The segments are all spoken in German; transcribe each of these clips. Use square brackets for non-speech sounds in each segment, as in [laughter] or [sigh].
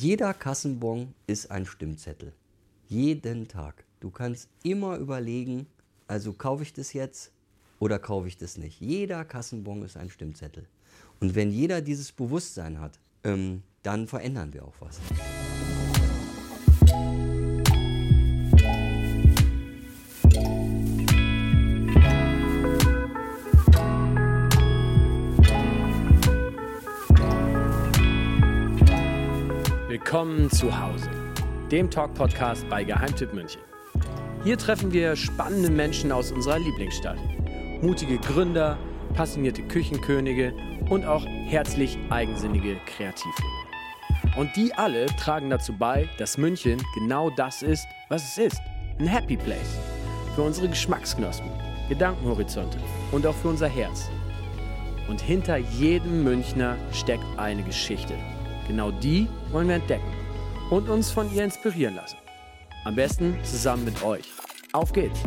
Jeder Kassenbon ist ein Stimmzettel. Jeden Tag. Du kannst immer überlegen, also kaufe ich das jetzt oder kaufe ich das nicht. Jeder Kassenbon ist ein Stimmzettel. Und wenn jeder dieses Bewusstsein hat, ähm, dann verändern wir auch was. Willkommen zu Hause, dem Talk-Podcast bei Geheimtipp München. Hier treffen wir spannende Menschen aus unserer Lieblingsstadt. Mutige Gründer, passionierte Küchenkönige und auch herzlich eigensinnige Kreativlinge. Und die alle tragen dazu bei, dass München genau das ist, was es ist. Ein Happy Place. Für unsere Geschmacksknospen, Gedankenhorizonte und auch für unser Herz. Und hinter jedem Münchner steckt eine Geschichte. Genau die wollen wir entdecken und uns von ihr inspirieren lassen. Am besten zusammen mit euch. Auf geht's!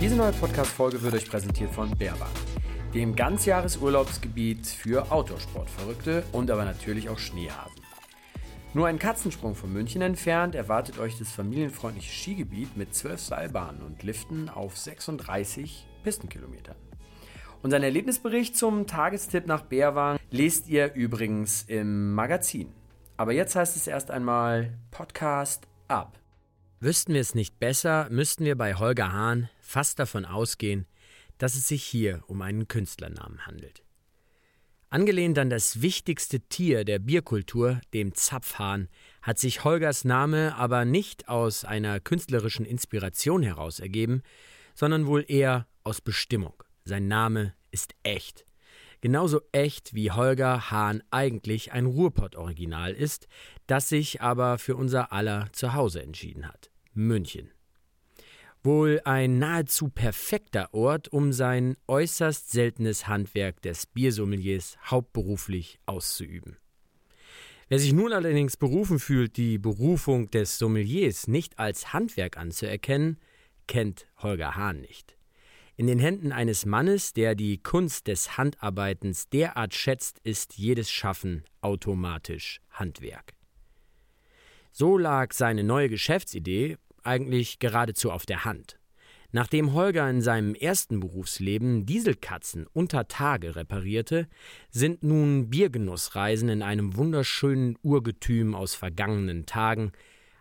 Diese neue Podcast-Folge wird euch präsentiert von Bärbahn, dem Ganzjahresurlaubsgebiet für Outdoorsportverrückte und aber natürlich auch Schneehasen. Nur einen Katzensprung von München entfernt erwartet euch das familienfreundliche Skigebiet mit 12 Seilbahnen und Liften auf 36 Pistenkilometern. Unseren Erlebnisbericht zum Tagestipp nach Bärwang lest ihr übrigens im Magazin. Aber jetzt heißt es erst einmal Podcast ab. Wüssten wir es nicht besser, müssten wir bei Holger Hahn fast davon ausgehen, dass es sich hier um einen Künstlernamen handelt. Angelehnt an das wichtigste Tier der Bierkultur, dem Zapfhahn, hat sich Holgers Name aber nicht aus einer künstlerischen Inspiration heraus ergeben, sondern wohl eher aus Bestimmung. Sein Name ist echt. Genauso echt wie Holger Hahn eigentlich ein Ruhrpott-Original ist, das sich aber für unser aller Zuhause entschieden hat. München. Wohl ein nahezu perfekter Ort, um sein äußerst seltenes Handwerk des Biersommeliers hauptberuflich auszuüben. Wer sich nun allerdings berufen fühlt, die Berufung des Sommeliers nicht als Handwerk anzuerkennen, kennt Holger Hahn nicht. In den Händen eines Mannes, der die Kunst des Handarbeitens derart schätzt, ist jedes Schaffen automatisch Handwerk. So lag seine neue Geschäftsidee eigentlich geradezu auf der Hand. Nachdem Holger in seinem ersten Berufsleben Dieselkatzen unter Tage reparierte, sind nun Biergenussreisen in einem wunderschönen Urgetüm aus vergangenen Tagen,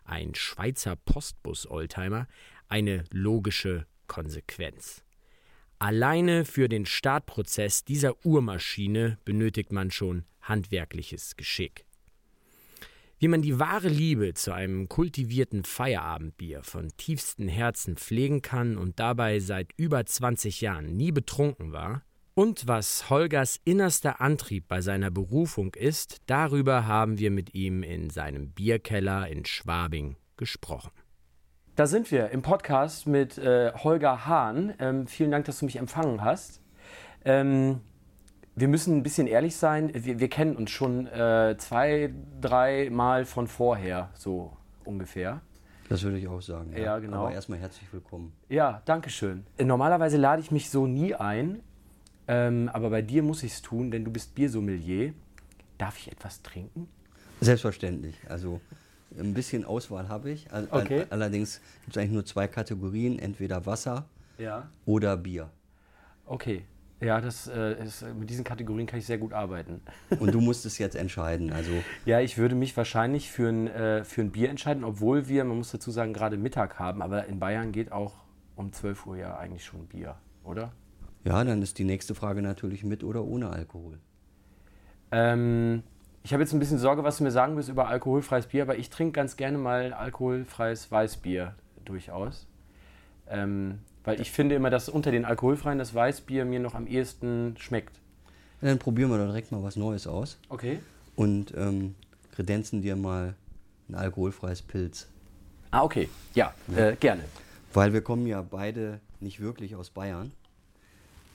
ein Schweizer Postbus-Oldtimer, eine logische Konsequenz. Alleine für den Startprozess dieser Uhrmaschine benötigt man schon handwerkliches Geschick. Wie man die wahre Liebe zu einem kultivierten Feierabendbier von tiefstem Herzen pflegen kann und dabei seit über 20 Jahren nie betrunken war, und was Holgers innerster Antrieb bei seiner Berufung ist, darüber haben wir mit ihm in seinem Bierkeller in Schwabing gesprochen. Da sind wir im Podcast mit äh, Holger Hahn. Ähm, vielen Dank, dass du mich empfangen hast. Ähm, wir müssen ein bisschen ehrlich sein. Wir, wir kennen uns schon äh, zwei, drei Mal von vorher, so ungefähr. Das würde ich auch sagen. Ja, ja genau. Aber erstmal herzlich willkommen. Ja, danke schön. Normalerweise lade ich mich so nie ein, ähm, aber bei dir muss ich es tun, denn du bist Biersommelier. Darf ich etwas trinken? Selbstverständlich. Also ein bisschen Auswahl habe ich. All okay. Allerdings gibt es eigentlich nur zwei Kategorien, entweder Wasser ja. oder Bier. Okay. Ja, das äh, ist, mit diesen Kategorien kann ich sehr gut arbeiten. Und du [laughs] musst es jetzt entscheiden. Also ja, ich würde mich wahrscheinlich für ein, äh, für ein Bier entscheiden, obwohl wir, man muss dazu sagen, gerade Mittag haben. Aber in Bayern geht auch um 12 Uhr ja eigentlich schon Bier, oder? Ja, dann ist die nächste Frage natürlich mit oder ohne Alkohol. Ähm, ich habe jetzt ein bisschen Sorge, was du mir sagen willst über alkoholfreies Bier, aber ich trinke ganz gerne mal alkoholfreies Weißbier durchaus. Ähm, weil ich finde immer, dass unter den alkoholfreien das Weißbier mir noch am ehesten schmeckt. Ja, dann probieren wir doch direkt mal was Neues aus. Okay. Und ähm, kredenzen dir mal ein alkoholfreies Pilz. Ah, okay. Ja, ja. Äh, gerne. Weil wir kommen ja beide nicht wirklich aus Bayern.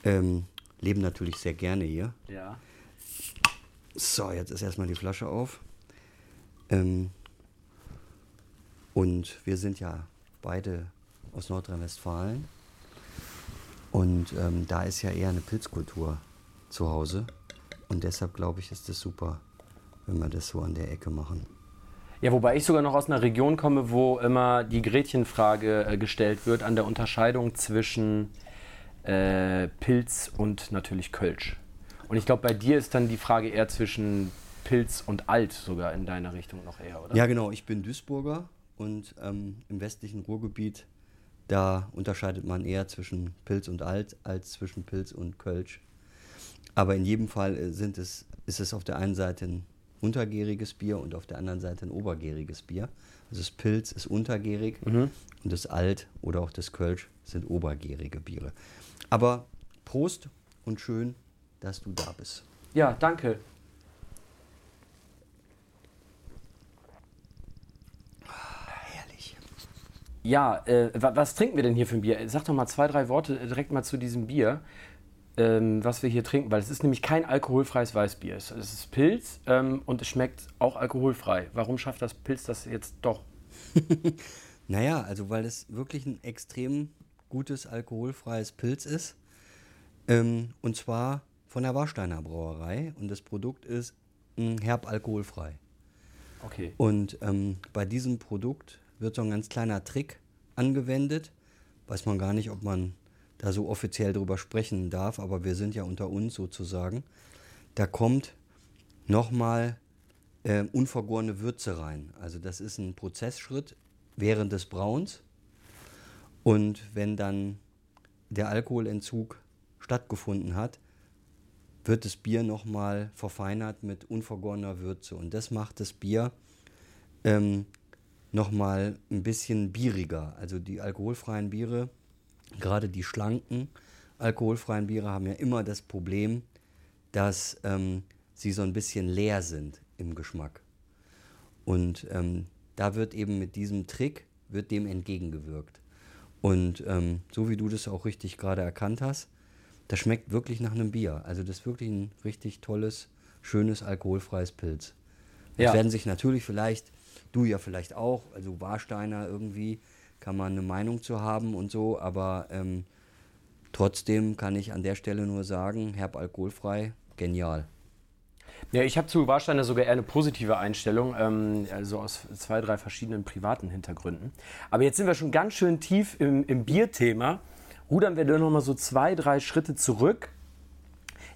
Ähm, leben natürlich sehr gerne hier. Ja. So, jetzt ist erstmal die Flasche auf. Ähm, und wir sind ja beide aus Nordrhein-Westfalen. Und ähm, da ist ja eher eine Pilzkultur zu Hause. Und deshalb glaube ich, ist es super, wenn wir das so an der Ecke machen. Ja, wobei ich sogar noch aus einer Region komme, wo immer die Gretchenfrage äh, gestellt wird an der Unterscheidung zwischen äh, Pilz und natürlich Kölsch. Und ich glaube, bei dir ist dann die Frage eher zwischen Pilz und Alt sogar in deiner Richtung noch eher, oder? Ja, genau. Ich bin Duisburger und ähm, im westlichen Ruhrgebiet, da unterscheidet man eher zwischen Pilz und Alt als zwischen Pilz und Kölsch. Aber in jedem Fall äh, sind es, ist es auf der einen Seite ein untergäriges Bier und auf der anderen Seite ein obergäriges Bier. Also das Pilz ist untergärig mhm. und das Alt oder auch das Kölsch sind obergärige Biere. Aber Prost und schön, dass du da bist. Ja, danke. herrlich. Ja, äh, was trinken wir denn hier für ein Bier? Sag doch mal zwei, drei Worte direkt mal zu diesem Bier ähm, was wir hier trinken, weil es ist nämlich kein alkoholfreies Weißbier. Es ist Pilz ähm, und es schmeckt auch alkoholfrei. Warum schafft das Pilz das jetzt doch? [laughs] naja, also weil es wirklich ein extrem gutes alkoholfreies Pilz ist. Ähm, und zwar von der Warsteiner Brauerei. Und das Produkt ist mh, herb alkoholfrei. Okay. Und ähm, bei diesem Produkt wird so ein ganz kleiner Trick angewendet. Weiß man gar nicht, ob man da so offiziell drüber sprechen darf, aber wir sind ja unter uns sozusagen. Da kommt nochmal äh, unvergorene Würze rein. Also das ist ein Prozessschritt während des Brauens. Und wenn dann der Alkoholentzug stattgefunden hat, wird das Bier nochmal verfeinert mit unvergorener Würze. Und das macht das Bier ähm, nochmal ein bisschen bieriger. Also die alkoholfreien Biere gerade die schlanken alkoholfreien Biere haben ja immer das Problem, dass ähm, sie so ein bisschen leer sind im Geschmack. Und ähm, da wird eben mit diesem Trick, wird dem entgegengewirkt. Und ähm, so wie du das auch richtig gerade erkannt hast, das schmeckt wirklich nach einem Bier. Also das ist wirklich ein richtig tolles, schönes, alkoholfreies Pilz. Ja. werden sich natürlich vielleicht, du ja vielleicht auch, also Warsteiner irgendwie, kann man eine Meinung zu haben und so, aber ähm, trotzdem kann ich an der Stelle nur sagen, herb alkoholfrei, genial. Ja, ich habe zu Warsteiner sogar eher eine positive Einstellung, ähm, also aus zwei, drei verschiedenen privaten Hintergründen. Aber jetzt sind wir schon ganz schön tief im, im Bierthema. Rudern wir dann noch mal so zwei, drei Schritte zurück.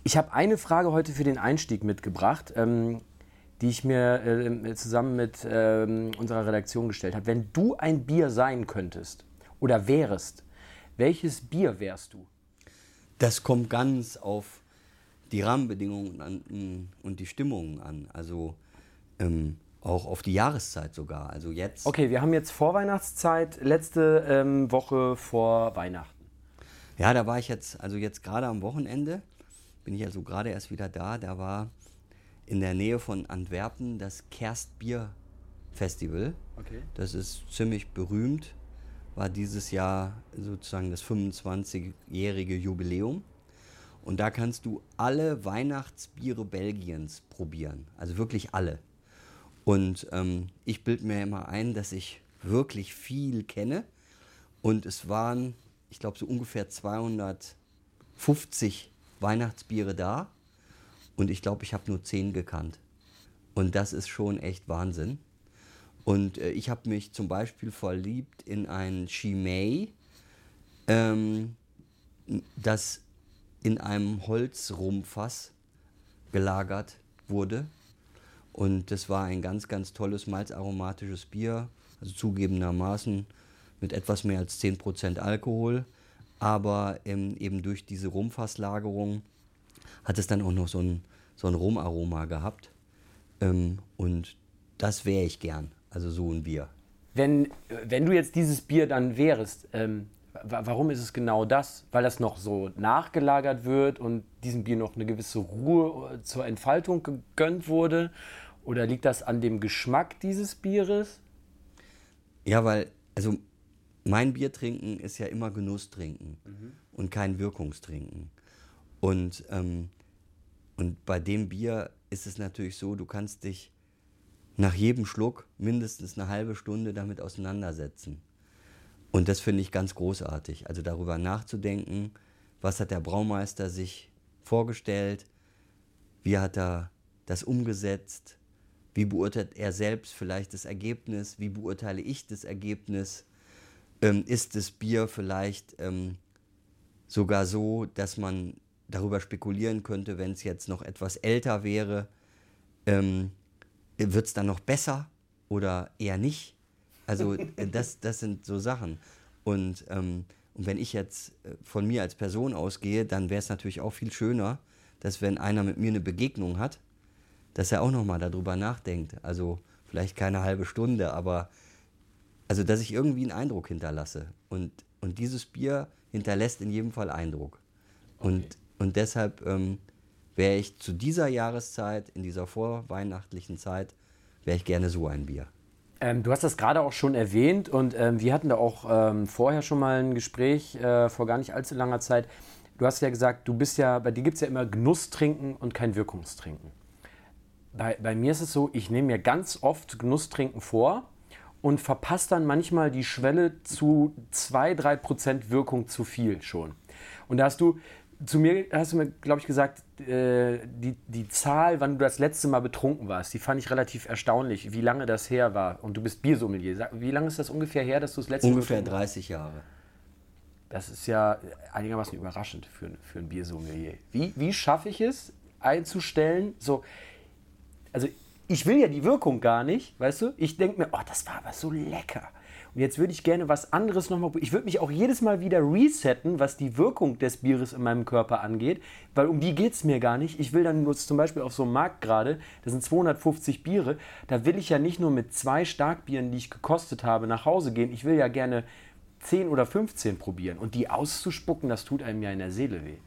Ich habe eine Frage heute für den Einstieg mitgebracht. Ähm, die ich mir äh, zusammen mit äh, unserer Redaktion gestellt habe. Wenn du ein Bier sein könntest oder wärst, welches Bier wärst du? Das kommt ganz auf die Rahmenbedingungen an, und die Stimmungen an. Also ähm, auch auf die Jahreszeit sogar. Also jetzt. Okay, wir haben jetzt Vorweihnachtszeit, letzte ähm, Woche vor Weihnachten. Ja, da war ich jetzt, also jetzt gerade am Wochenende, bin ich also gerade erst wieder da. Da war in der Nähe von Antwerpen das Kerstbier Festival. Okay. Das ist ziemlich berühmt, war dieses Jahr sozusagen das 25-jährige Jubiläum. Und da kannst du alle Weihnachtsbiere Belgiens probieren. Also wirklich alle. Und ähm, ich bilde mir immer ein, dass ich wirklich viel kenne. Und es waren, ich glaube, so ungefähr 250 Weihnachtsbiere da. Und ich glaube, ich habe nur zehn gekannt. Und das ist schon echt Wahnsinn. Und äh, ich habe mich zum Beispiel verliebt in ein Chimay, ähm, das in einem Holzrumpfass gelagert wurde. Und das war ein ganz, ganz tolles malzaromatisches Bier, also zugegebenermaßen mit etwas mehr als 10% Alkohol, aber ähm, eben durch diese Rumpfasslagerung hat es dann auch noch so ein, so ein Rumaroma gehabt. Ähm, und das wäre ich gern, also so ein Bier. Wenn, wenn du jetzt dieses Bier dann wärst, ähm, warum ist es genau das? Weil das noch so nachgelagert wird und diesem Bier noch eine gewisse Ruhe zur Entfaltung gegönnt wurde? Oder liegt das an dem Geschmack dieses Bieres? Ja, weil, also mein Bier trinken ist ja immer Genusstrinken mhm. und kein Wirkungstrinken. Und, ähm, und bei dem Bier ist es natürlich so, du kannst dich nach jedem Schluck mindestens eine halbe Stunde damit auseinandersetzen. Und das finde ich ganz großartig. Also darüber nachzudenken, was hat der Braumeister sich vorgestellt, wie hat er das umgesetzt, wie beurteilt er selbst vielleicht das Ergebnis, wie beurteile ich das Ergebnis, ähm, ist das Bier vielleicht ähm, sogar so, dass man darüber spekulieren könnte, wenn es jetzt noch etwas älter wäre, ähm, wird es dann noch besser oder eher nicht? Also äh, [laughs] das, das sind so Sachen. Und, ähm, und wenn ich jetzt äh, von mir als Person ausgehe, dann wäre es natürlich auch viel schöner, dass wenn einer mit mir eine Begegnung hat, dass er auch nochmal darüber nachdenkt. Also vielleicht keine halbe Stunde, aber also dass ich irgendwie einen Eindruck hinterlasse. Und, und dieses Bier hinterlässt in jedem Fall Eindruck. Okay. Und, und deshalb ähm, wäre ich zu dieser Jahreszeit, in dieser vorweihnachtlichen Zeit, wäre ich gerne so ein Bier. Ähm, du hast das gerade auch schon erwähnt und ähm, wir hatten da auch ähm, vorher schon mal ein Gespräch äh, vor gar nicht allzu langer Zeit. Du hast ja gesagt, du bist ja, bei dir gibt es ja immer Genusstrinken und kein Wirkungstrinken. Bei, bei mir ist es so, ich nehme mir ganz oft Genusstrinken vor und verpasse dann manchmal die Schwelle zu 2-3% Wirkung zu viel schon. Und da hast du zu mir hast du mir, glaube ich, gesagt, äh, die, die Zahl, wann du das letzte Mal betrunken warst, die fand ich relativ erstaunlich, wie lange das her war. Und du bist Biersommelier. Wie lange ist das ungefähr her, dass du das letzte Mal. Ungefähr 30 Jahre. Das ist ja einigermaßen überraschend für, für ein Biersommelier. Wie, wie schaffe ich es einzustellen? So, also ich will ja die Wirkung gar nicht, weißt du? Ich denke mir, oh, das war aber so lecker. Und jetzt würde ich gerne was anderes nochmal. Ich würde mich auch jedes Mal wieder resetten, was die Wirkung des Bieres in meinem Körper angeht, weil um die geht es mir gar nicht. Ich will dann nur zum Beispiel auf so einem Markt gerade, das sind 250 Biere, da will ich ja nicht nur mit zwei Starkbieren, die ich gekostet habe, nach Hause gehen. Ich will ja gerne 10 oder 15 probieren. Und die auszuspucken, das tut einem ja in der Seele weh.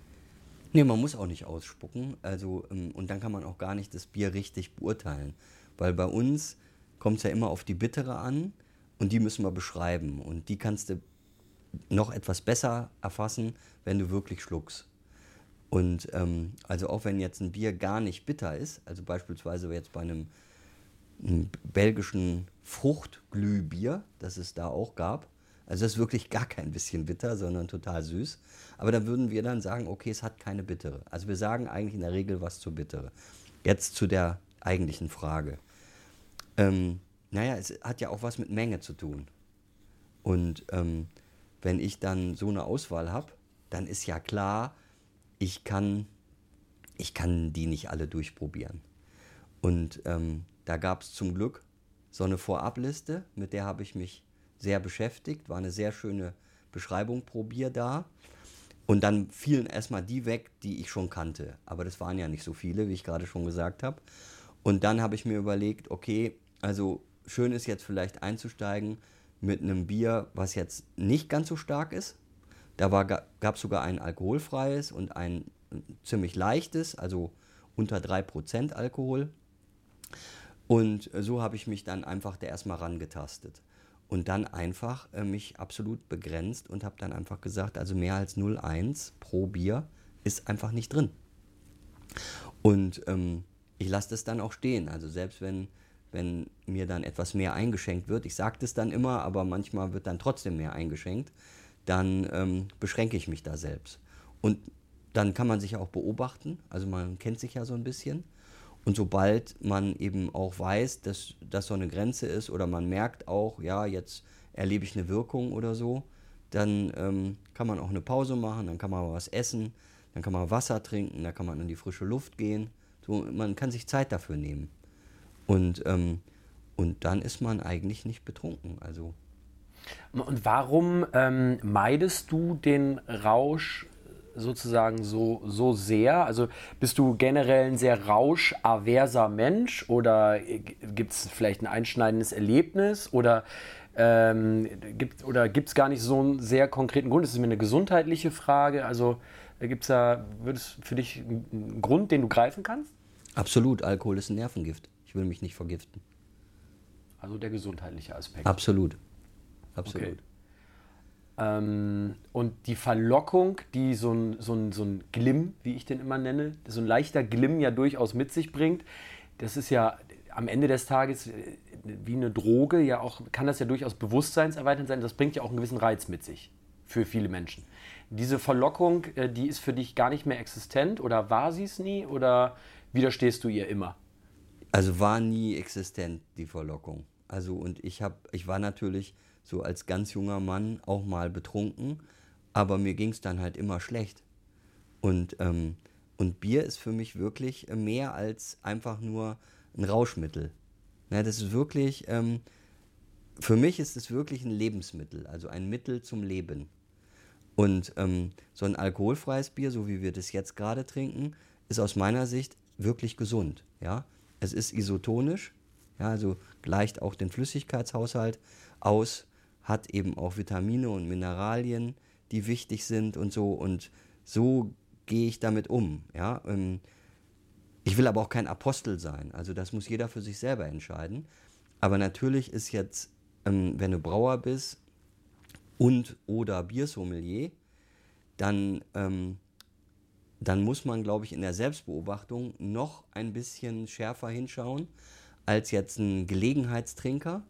Nee, man muss auch nicht ausspucken. Also, ähm, und dann kann man auch gar nicht das Bier richtig beurteilen. Weil bei uns kommt es ja immer auf die Bittere an. Und die müssen wir beschreiben. Und die kannst du noch etwas besser erfassen, wenn du wirklich schluckst. Und ähm, also auch wenn jetzt ein Bier gar nicht bitter ist, also beispielsweise jetzt bei einem, einem belgischen Fruchtglühbier, das es da auch gab, also das ist wirklich gar kein bisschen bitter, sondern total süß. Aber da würden wir dann sagen, okay, es hat keine bittere. Also wir sagen eigentlich in der Regel was zur bittere. Jetzt zu der eigentlichen Frage. Ähm, naja, es hat ja auch was mit Menge zu tun. Und ähm, wenn ich dann so eine Auswahl habe, dann ist ja klar, ich kann, ich kann die nicht alle durchprobieren. Und ähm, da gab es zum Glück so eine Vorabliste, mit der habe ich mich sehr beschäftigt, war eine sehr schöne Beschreibung pro Bier da. Und dann fielen erstmal die weg, die ich schon kannte. Aber das waren ja nicht so viele, wie ich gerade schon gesagt habe. Und dann habe ich mir überlegt, okay, also schön ist jetzt vielleicht einzusteigen mit einem Bier, was jetzt nicht ganz so stark ist. Da gab es sogar ein alkoholfreies und ein ziemlich leichtes, also unter 3% Alkohol. Und so habe ich mich dann einfach da erstmal rangetastet. Und dann einfach äh, mich absolut begrenzt und habe dann einfach gesagt, also mehr als 0,1 pro Bier ist einfach nicht drin. Und ähm, ich lasse das dann auch stehen. Also selbst wenn wenn mir dann etwas mehr eingeschenkt wird, ich sage das dann immer, aber manchmal wird dann trotzdem mehr eingeschenkt, dann ähm, beschränke ich mich da selbst. Und dann kann man sich auch beobachten, also man kennt sich ja so ein bisschen. Und sobald man eben auch weiß, dass das so eine Grenze ist oder man merkt auch, ja, jetzt erlebe ich eine Wirkung oder so, dann ähm, kann man auch eine Pause machen, dann kann man was essen, dann kann man Wasser trinken, dann kann man in die frische Luft gehen. So, man kann sich Zeit dafür nehmen. Und, ähm, und dann ist man eigentlich nicht betrunken. Also. Und warum ähm, meidest du den Rausch sozusagen so, so sehr? Also bist du generell ein sehr rauschaverser Mensch oder gibt es vielleicht ein einschneidendes Erlebnis oder ähm, gibt oder gibt es gar nicht so einen sehr konkreten Grund? Das ist mir eine gesundheitliche Frage. Also gibt es da, wird es für dich einen Grund, den du greifen kannst? Absolut, Alkohol ist ein Nervengift. Ich will mich nicht vergiften. Also der gesundheitliche Aspekt. Absolut. Absolut. Okay. Ähm, und die Verlockung, die so ein, so, ein, so ein Glimm, wie ich den immer nenne, so ein leichter Glimm ja durchaus mit sich bringt, das ist ja am Ende des Tages äh, wie eine Droge, ja auch, kann das ja durchaus bewusstseinserweiternd sein, das bringt ja auch einen gewissen Reiz mit sich für viele Menschen. Diese Verlockung, äh, die ist für dich gar nicht mehr existent oder war sie es nie oder widerstehst du ihr immer? Also war nie existent die Verlockung. Also und ich habe, ich war natürlich so als ganz junger Mann auch mal betrunken, aber mir ging es dann halt immer schlecht. Und, ähm, und Bier ist für mich wirklich mehr als einfach nur ein Rauschmittel. Ja, das ist wirklich, ähm, für mich ist es wirklich ein Lebensmittel, also ein Mittel zum Leben. Und ähm, so ein alkoholfreies Bier, so wie wir das jetzt gerade trinken, ist aus meiner Sicht wirklich gesund. Ja? Es ist isotonisch, ja, also gleicht auch den Flüssigkeitshaushalt aus, hat eben auch Vitamine und Mineralien, die wichtig sind und so. Und so gehe ich damit um. Ja? Ähm, ich will aber auch kein Apostel sein. Also das muss jeder für sich selber entscheiden. Aber natürlich ist jetzt, ähm, wenn du Brauer bist und oder Biersommelier, dann, ähm, dann muss man, glaube ich, in der Selbstbeobachtung noch ein bisschen schärfer hinschauen als jetzt ein Gelegenheitstrinker.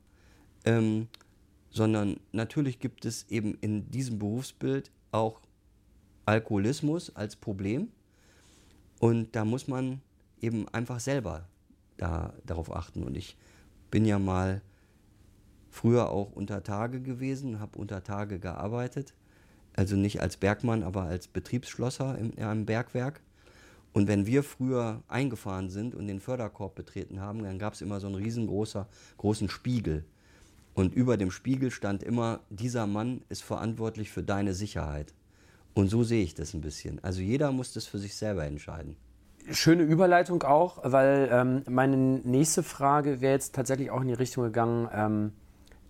Sondern natürlich gibt es eben in diesem Berufsbild auch Alkoholismus als Problem. Und da muss man eben einfach selber da, darauf achten. Und ich bin ja mal früher auch unter Tage gewesen, habe unter Tage gearbeitet. Also nicht als Bergmann, aber als Betriebsschlosser in einem Bergwerk. Und wenn wir früher eingefahren sind und den Förderkorb betreten haben, dann gab es immer so einen riesengroßen großen Spiegel. Und über dem Spiegel stand immer, dieser Mann ist verantwortlich für deine Sicherheit. Und so sehe ich das ein bisschen. Also jeder muss das für sich selber entscheiden schöne Überleitung auch, weil ähm, meine nächste Frage wäre jetzt tatsächlich auch in die Richtung gegangen, ähm,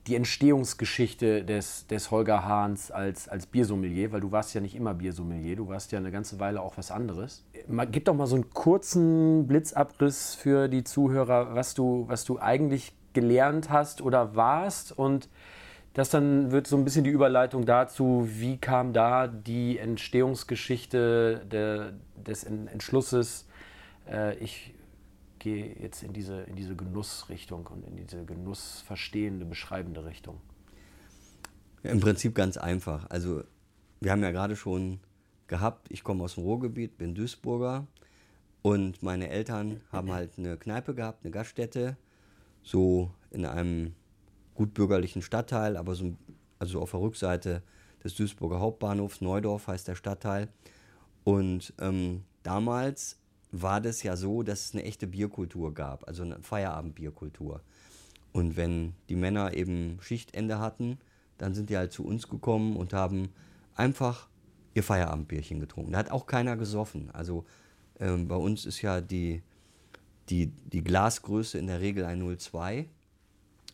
die Entstehungsgeschichte des, des Holger Hahns als, als Biersommelier, weil du warst ja nicht immer Biersommelier, du warst ja eine ganze Weile auch was anderes. Gib doch mal so einen kurzen Blitzabriss für die Zuhörer, was du, was du eigentlich gelernt hast oder warst und das dann wird so ein bisschen die Überleitung dazu, wie kam da die Entstehungsgeschichte der, des Entschlusses, äh, ich gehe jetzt in diese, in diese Genussrichtung und in diese genussverstehende, beschreibende Richtung? Im Prinzip ganz einfach. Also wir haben ja gerade schon gehabt, ich komme aus dem Ruhrgebiet, bin Duisburger und meine Eltern haben halt eine Kneipe gehabt, eine Gaststätte, so in einem gutbürgerlichen Stadtteil, aber so also auf der Rückseite des Duisburger Hauptbahnhofs, Neudorf heißt der Stadtteil. Und ähm, damals war das ja so, dass es eine echte Bierkultur gab, also eine Feierabendbierkultur. Und wenn die Männer eben Schichtende hatten, dann sind die halt zu uns gekommen und haben einfach ihr Feierabendbierchen getrunken. Da hat auch keiner gesoffen. Also ähm, bei uns ist ja die, die, die Glasgröße in der Regel ein 02.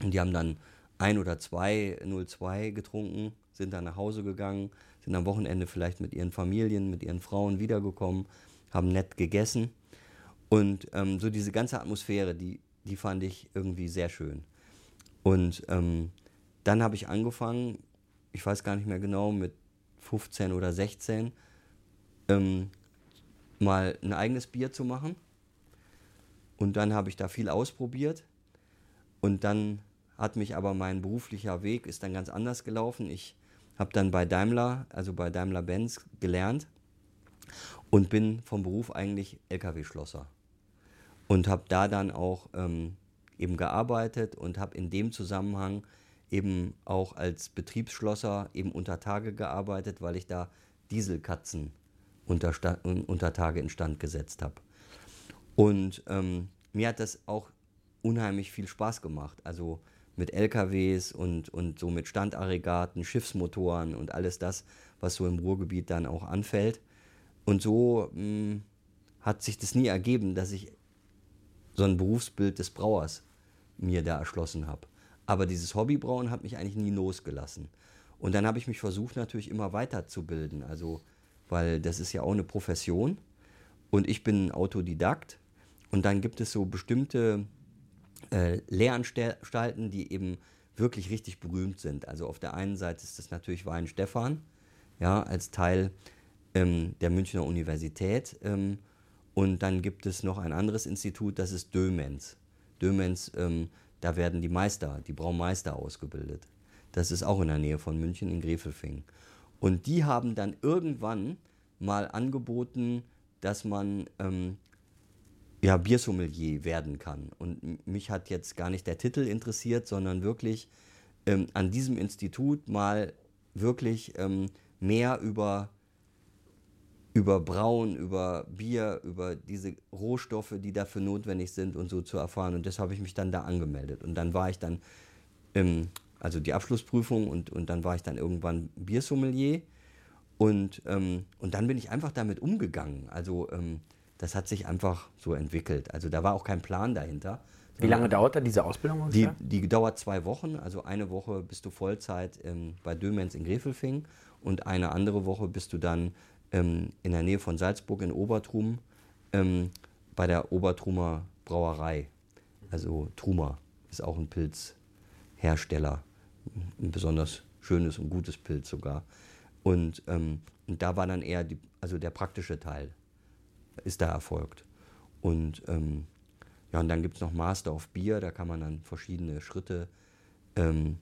Und die haben dann ein oder zwei 02 getrunken, sind dann nach Hause gegangen, sind am Wochenende vielleicht mit ihren Familien, mit ihren Frauen wiedergekommen, haben nett gegessen. Und ähm, so diese ganze Atmosphäre, die, die fand ich irgendwie sehr schön. Und ähm, dann habe ich angefangen, ich weiß gar nicht mehr genau, mit 15 oder 16, ähm, mal ein eigenes Bier zu machen. Und dann habe ich da viel ausprobiert. Und dann hat mich aber mein beruflicher Weg ist dann ganz anders gelaufen. Ich habe dann bei Daimler, also bei Daimler-Benz gelernt und bin vom Beruf eigentlich LKW-Schlosser. Und habe da dann auch ähm, eben gearbeitet und habe in dem Zusammenhang eben auch als Betriebsschlosser eben unter Tage gearbeitet, weil ich da Dieselkatzen unter, unter Tage instand gesetzt habe. Und ähm, mir hat das auch unheimlich viel Spaß gemacht. Also mit LKWs und, und so mit Standaggregaten, Schiffsmotoren und alles das, was so im Ruhrgebiet dann auch anfällt. Und so mh, hm, hat sich das nie ergeben, dass ich so ein Berufsbild des Brauers mir da erschlossen habe. Aber dieses Hobbybrauen hat mich eigentlich nie losgelassen. Und dann habe ich mich versucht, natürlich immer weiterzubilden. Also, weil das ist ja auch eine Profession. Und ich bin Autodidakt. Und dann gibt es so bestimmte äh, Lehranstalten, die eben wirklich richtig berühmt sind. Also auf der einen Seite ist das natürlich Weinstefan, ja, als Teil ähm, der Münchner Universität. Ähm, und dann gibt es noch ein anderes Institut, das ist Dömens. Dömens, ähm, da werden die Meister, die Braumeister ausgebildet. Das ist auch in der Nähe von München in Grefelfing. Und die haben dann irgendwann mal angeboten, dass man ähm, ja, Biersommelier werden kann. Und mich hat jetzt gar nicht der Titel interessiert, sondern wirklich ähm, an diesem Institut mal wirklich ähm, mehr über, über Brauen, über Bier, über diese Rohstoffe, die dafür notwendig sind und so zu erfahren. Und das habe ich mich dann da angemeldet. Und dann war ich dann, ähm, also die Abschlussprüfung und, und dann war ich dann irgendwann Biersommelier. Und, ähm, und dann bin ich einfach damit umgegangen. Also ähm, das hat sich einfach so entwickelt. Also da war auch kein Plan dahinter. Wie lange dauert da diese Ausbildung? Die, die dauert zwei Wochen. Also eine Woche bist du Vollzeit ähm, bei Dömens in Grefelfing und eine andere Woche bist du dann ähm, in der Nähe von Salzburg in Obertrum ähm, bei der Obertrumer Brauerei. Also Truma ist auch ein Pilzhersteller. Ein besonders schönes und gutes Pilz sogar. Und, ähm, und da war dann eher die, also der praktische Teil ist da erfolgt. Und ähm, ja, und dann gibt es noch Master of Bier, da kann man dann verschiedene Schritte ähm,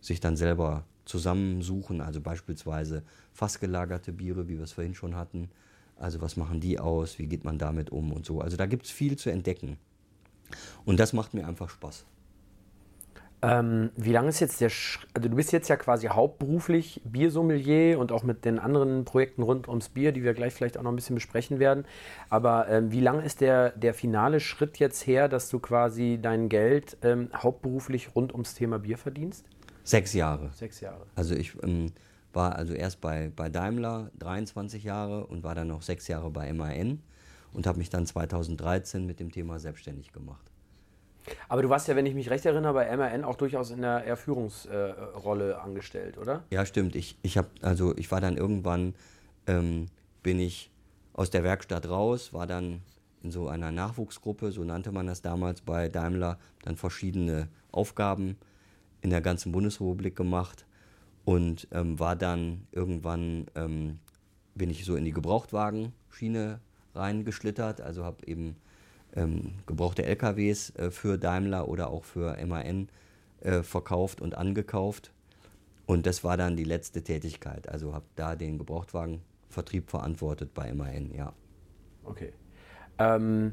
sich dann selber zusammensuchen, also beispielsweise fassgelagerte Biere, wie wir es vorhin schon hatten. Also was machen die aus, wie geht man damit um und so. Also da gibt es viel zu entdecken. Und das macht mir einfach Spaß. Ähm, wie lange ist jetzt der, Sch also du bist jetzt ja quasi hauptberuflich Biersommelier und auch mit den anderen Projekten rund ums Bier, die wir gleich vielleicht auch noch ein bisschen besprechen werden. Aber ähm, wie lange ist der, der finale Schritt jetzt her, dass du quasi dein Geld ähm, hauptberuflich rund ums Thema Bier verdienst? Sechs Jahre. Sechs Jahre. Also ich ähm, war also erst bei, bei Daimler 23 Jahre und war dann noch sechs Jahre bei MAN und habe mich dann 2013 mit dem Thema selbstständig gemacht. Aber du warst ja, wenn ich mich recht erinnere, bei MRN auch durchaus in der Führungsrolle äh, angestellt, oder? Ja, stimmt. Ich, ich, hab, also ich war dann irgendwann, ähm, bin ich aus der Werkstatt raus, war dann in so einer Nachwuchsgruppe, so nannte man das damals bei Daimler, dann verschiedene Aufgaben in der ganzen Bundesrepublik gemacht und ähm, war dann irgendwann, ähm, bin ich so in die Gebrauchtwagenschiene reingeschlittert, also habe eben ähm, gebrauchte LKWs äh, für Daimler oder auch für MAN äh, verkauft und angekauft. Und das war dann die letzte Tätigkeit. Also habe da den Gebrauchtwagenvertrieb verantwortet bei MAN, ja. Okay. Ähm,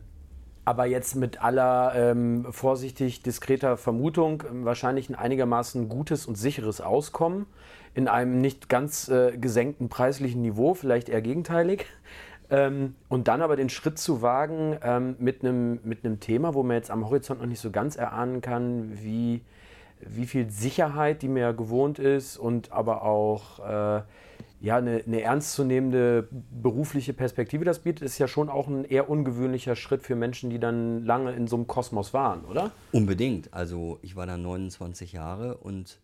aber jetzt mit aller ähm, vorsichtig diskreter Vermutung ähm, wahrscheinlich ein einigermaßen gutes und sicheres Auskommen in einem nicht ganz äh, gesenkten preislichen Niveau, vielleicht eher gegenteilig. Ähm, und dann aber den Schritt zu wagen ähm, mit einem mit Thema, wo man jetzt am Horizont noch nicht so ganz erahnen kann, wie, wie viel Sicherheit, die mir ja gewohnt ist und aber auch äh, ja, eine, eine ernstzunehmende berufliche Perspektive das bietet, ist ja schon auch ein eher ungewöhnlicher Schritt für Menschen, die dann lange in so einem Kosmos waren, oder? Unbedingt. Also ich war dann 29 Jahre und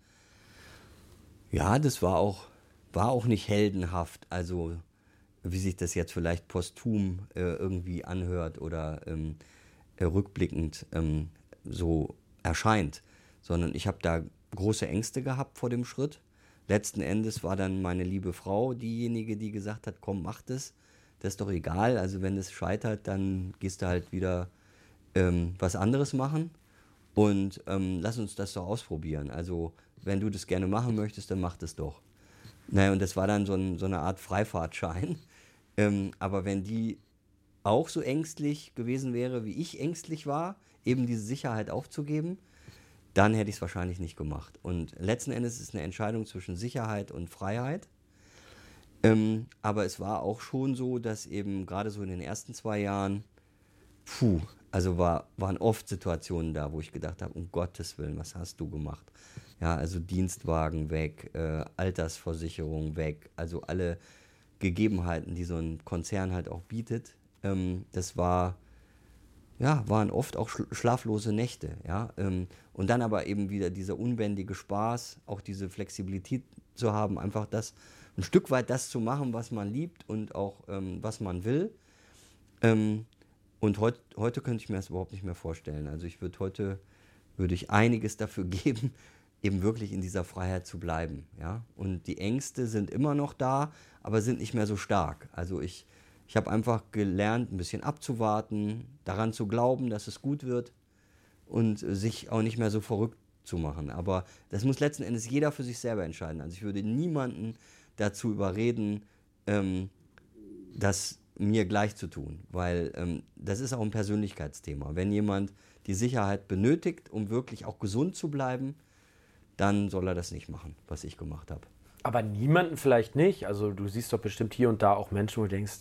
ja, das war auch, war auch nicht heldenhaft. Also wie sich das jetzt vielleicht posthum äh, irgendwie anhört oder ähm, äh, rückblickend ähm, so erscheint, sondern ich habe da große Ängste gehabt vor dem Schritt. Letzten Endes war dann meine liebe Frau diejenige, die gesagt hat, komm, mach das. Das ist doch egal. Also wenn es scheitert, dann gehst du halt wieder ähm, was anderes machen und ähm, lass uns das doch ausprobieren. Also wenn du das gerne machen möchtest, dann mach das doch. Naja, und das war dann so, ein, so eine Art Freifahrtschein. Ähm, aber wenn die auch so ängstlich gewesen wäre, wie ich ängstlich war, eben diese Sicherheit aufzugeben, dann hätte ich es wahrscheinlich nicht gemacht. Und letzten Endes ist es eine Entscheidung zwischen Sicherheit und Freiheit. Ähm, aber es war auch schon so, dass eben gerade so in den ersten zwei Jahren, puh, also war, waren oft Situationen da, wo ich gedacht habe, um Gottes Willen, was hast du gemacht? Ja, also Dienstwagen weg, äh, Altersversicherung weg, also alle Gegebenheiten, die so ein Konzern halt auch bietet. Ähm, das war, ja, waren oft auch schlaflose Nächte, ja. Ähm, und dann aber eben wieder dieser unbändige Spaß, auch diese Flexibilität zu haben, einfach das, ein Stück weit das zu machen, was man liebt und auch ähm, was man will. Ähm, und heut, heute könnte ich mir das überhaupt nicht mehr vorstellen. Also ich würde heute, würde ich einiges dafür [laughs] geben, eben wirklich in dieser Freiheit zu bleiben. Ja? Und die Ängste sind immer noch da, aber sind nicht mehr so stark. Also ich, ich habe einfach gelernt, ein bisschen abzuwarten, daran zu glauben, dass es gut wird und sich auch nicht mehr so verrückt zu machen. Aber das muss letzten Endes jeder für sich selber entscheiden. Also ich würde niemanden dazu überreden, ähm, dass, mir gleich zu tun, weil ähm, das ist auch ein Persönlichkeitsthema. Wenn jemand die Sicherheit benötigt, um wirklich auch gesund zu bleiben, dann soll er das nicht machen, was ich gemacht habe. Aber niemanden vielleicht nicht. Also du siehst doch bestimmt hier und da auch Menschen, wo du denkst,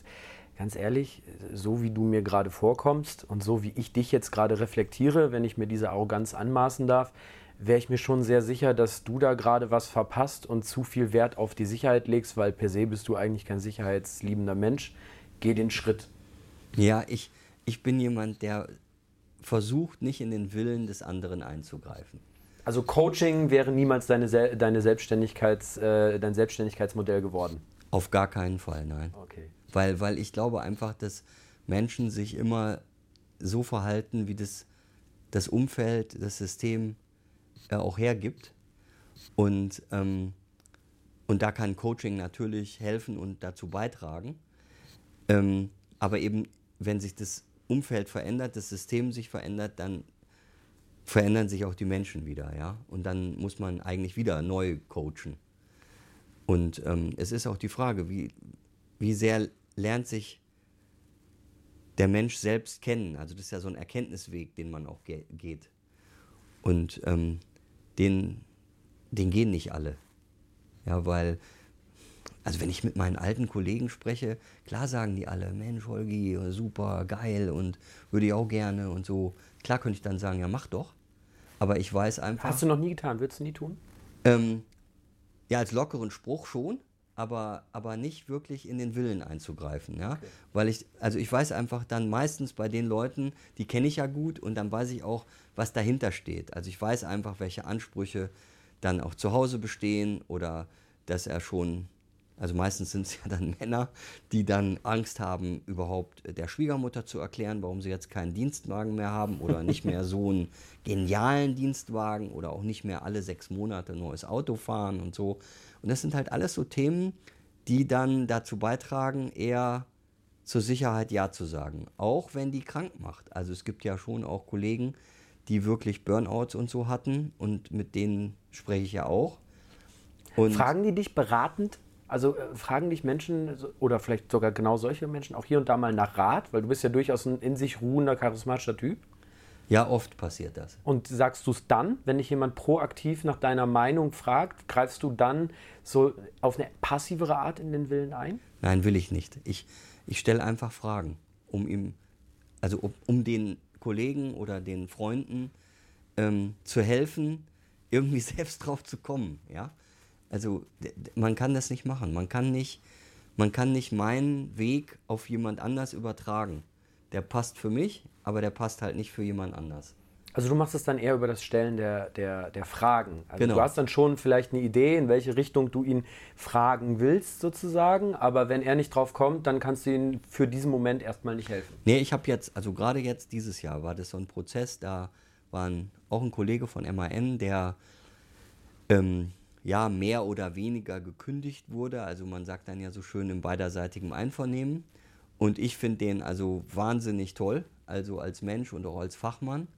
ganz ehrlich, so wie du mir gerade vorkommst und so wie ich dich jetzt gerade reflektiere, wenn ich mir diese Arroganz anmaßen darf, wäre ich mir schon sehr sicher, dass du da gerade was verpasst und zu viel Wert auf die Sicherheit legst, weil per se bist du eigentlich kein sicherheitsliebender Mensch. Geh den Schritt. Ja, ich, ich bin jemand, der versucht, nicht in den Willen des anderen einzugreifen. Also Coaching wäre niemals deine, deine Selbstständigkeits, äh, dein Selbstständigkeitsmodell geworden? Auf gar keinen Fall, nein. Okay. Weil, weil ich glaube einfach, dass Menschen sich immer so verhalten, wie das, das Umfeld, das System äh, auch hergibt. Und, ähm, und da kann Coaching natürlich helfen und dazu beitragen. Ähm, aber eben, wenn sich das Umfeld verändert, das System sich verändert, dann verändern sich auch die Menschen wieder, ja. Und dann muss man eigentlich wieder neu coachen. Und ähm, es ist auch die Frage, wie, wie sehr lernt sich der Mensch selbst kennen. Also das ist ja so ein Erkenntnisweg, den man auch ge geht. Und ähm, den, den gehen nicht alle. Ja, weil, also wenn ich mit meinen alten Kollegen spreche, klar sagen die alle, Mensch, Holgi, super, geil und würde ich auch gerne und so. Klar könnte ich dann sagen, ja, mach doch. Aber ich weiß einfach. Hast du noch nie getan? Würdest du nie tun? Ähm, ja, als lockeren Spruch schon, aber, aber nicht wirklich in den Willen einzugreifen. Ja? Okay. Weil ich, also ich weiß einfach dann meistens bei den Leuten, die kenne ich ja gut und dann weiß ich auch, was dahinter steht. Also ich weiß einfach, welche Ansprüche dann auch zu Hause bestehen oder dass er schon also meistens sind es ja dann [laughs] Männer, die dann Angst haben, überhaupt der Schwiegermutter zu erklären, warum sie jetzt keinen Dienstwagen mehr haben oder nicht mehr so einen [laughs] genialen Dienstwagen oder auch nicht mehr alle sechs Monate ein neues Auto fahren und so. Und das sind halt alles so Themen, die dann dazu beitragen, eher zur Sicherheit Ja zu sagen. Auch wenn die krank macht. Also es gibt ja schon auch Kollegen, die wirklich Burnouts und so hatten und mit denen spreche ich ja auch. Und Fragen die dich beratend also äh, fragen dich Menschen oder vielleicht sogar genau solche Menschen auch hier und da mal nach Rat, weil du bist ja durchaus ein in sich ruhender, charismatischer Typ. Ja, oft passiert das. Und sagst du es dann, wenn dich jemand proaktiv nach deiner Meinung fragt, greifst du dann so auf eine passivere Art in den Willen ein? Nein, will ich nicht. Ich, ich stelle einfach Fragen, um ihm, also um, um den Kollegen oder den Freunden ähm, zu helfen, irgendwie [laughs] selbst drauf zu kommen. Ja? Also man kann das nicht machen. Man kann nicht, man kann nicht meinen Weg auf jemand anders übertragen. Der passt für mich, aber der passt halt nicht für jemand anders. Also du machst es dann eher über das Stellen der, der, der Fragen. Also genau. du hast dann schon vielleicht eine Idee, in welche Richtung du ihn fragen willst, sozusagen, aber wenn er nicht drauf kommt, dann kannst du ihm für diesen Moment erstmal nicht helfen. Nee, ich habe jetzt, also gerade jetzt dieses Jahr war das so ein Prozess, da war ein, auch ein Kollege von MAN, der ähm, ja mehr oder weniger gekündigt wurde. Also man sagt dann ja so schön im beiderseitigen Einvernehmen. Und ich finde den also wahnsinnig toll, also als Mensch und auch als Fachmann.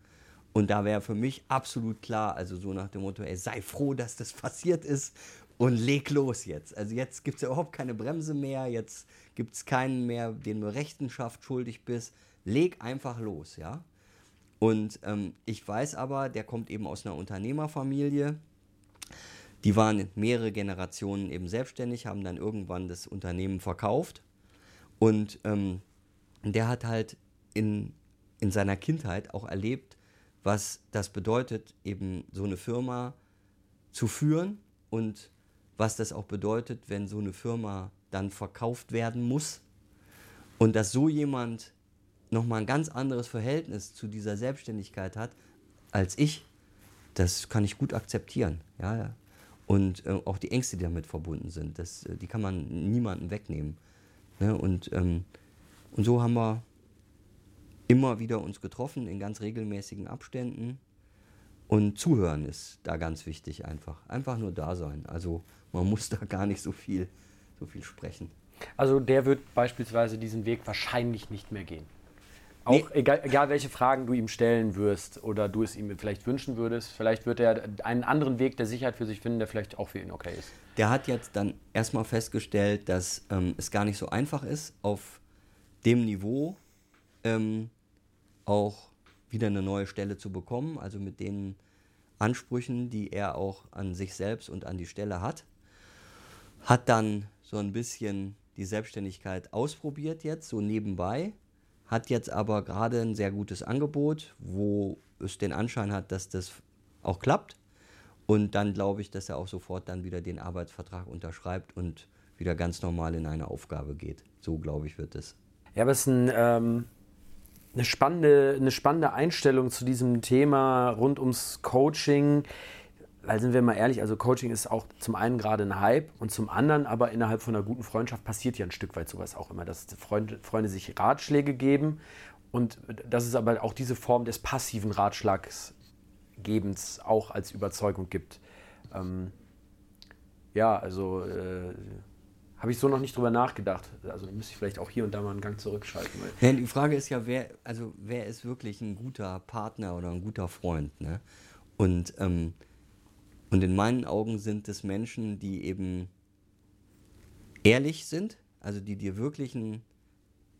Und da wäre für mich absolut klar, also so nach dem Motto, ey, sei froh, dass das passiert ist und leg los jetzt. Also jetzt gibt es ja überhaupt keine Bremse mehr, jetzt gibt es keinen mehr, den du Rechenschaft schuldig bist. Leg einfach los, ja. Und ähm, ich weiß aber, der kommt eben aus einer Unternehmerfamilie die waren mehrere Generationen eben selbstständig, haben dann irgendwann das Unternehmen verkauft. Und ähm, der hat halt in, in seiner Kindheit auch erlebt, was das bedeutet, eben so eine Firma zu führen und was das auch bedeutet, wenn so eine Firma dann verkauft werden muss. Und dass so jemand nochmal ein ganz anderes Verhältnis zu dieser Selbstständigkeit hat als ich, das kann ich gut akzeptieren. Ja, und äh, auch die Ängste, die damit verbunden sind, das, äh, die kann man niemandem wegnehmen. Ne? Und, ähm, und so haben wir immer wieder uns getroffen in ganz regelmäßigen Abständen. Und zuhören ist da ganz wichtig einfach. Einfach nur da sein. Also man muss da gar nicht so viel, so viel sprechen. Also der wird beispielsweise diesen Weg wahrscheinlich nicht mehr gehen. Auch nee. egal, egal, welche Fragen du ihm stellen wirst oder du es ihm vielleicht wünschen würdest, vielleicht wird er einen anderen Weg der Sicherheit für sich finden, der vielleicht auch für ihn okay ist. Der hat jetzt dann erstmal festgestellt, dass ähm, es gar nicht so einfach ist, auf dem Niveau ähm, auch wieder eine neue Stelle zu bekommen, also mit den Ansprüchen, die er auch an sich selbst und an die Stelle hat. Hat dann so ein bisschen die Selbstständigkeit ausprobiert jetzt, so nebenbei, hat jetzt aber gerade ein sehr gutes Angebot, wo es den Anschein hat, dass das auch klappt. Und dann glaube ich, dass er auch sofort dann wieder den Arbeitsvertrag unterschreibt und wieder ganz normal in eine Aufgabe geht. So glaube ich, wird es. Ja, aber es ist ein, ähm, eine, spannende, eine spannende Einstellung zu diesem Thema rund ums Coaching. Weil sind wir mal ehrlich, also Coaching ist auch zum einen gerade ein Hype und zum anderen aber innerhalb von einer guten Freundschaft passiert ja ein Stück weit sowas auch immer, dass Freunde, Freunde sich Ratschläge geben und dass es aber auch diese Form des passiven Ratschlagsgebens auch als Überzeugung gibt. Ähm, ja, also äh, habe ich so noch nicht drüber nachgedacht. Also müsste ich vielleicht auch hier und da mal einen Gang zurückschalten. Ja, die Frage ist ja, wer, also wer ist wirklich ein guter Partner oder ein guter Freund? Ne? Und, ähm, und in meinen Augen sind es Menschen, die eben ehrlich sind, also die dir wirklich ein,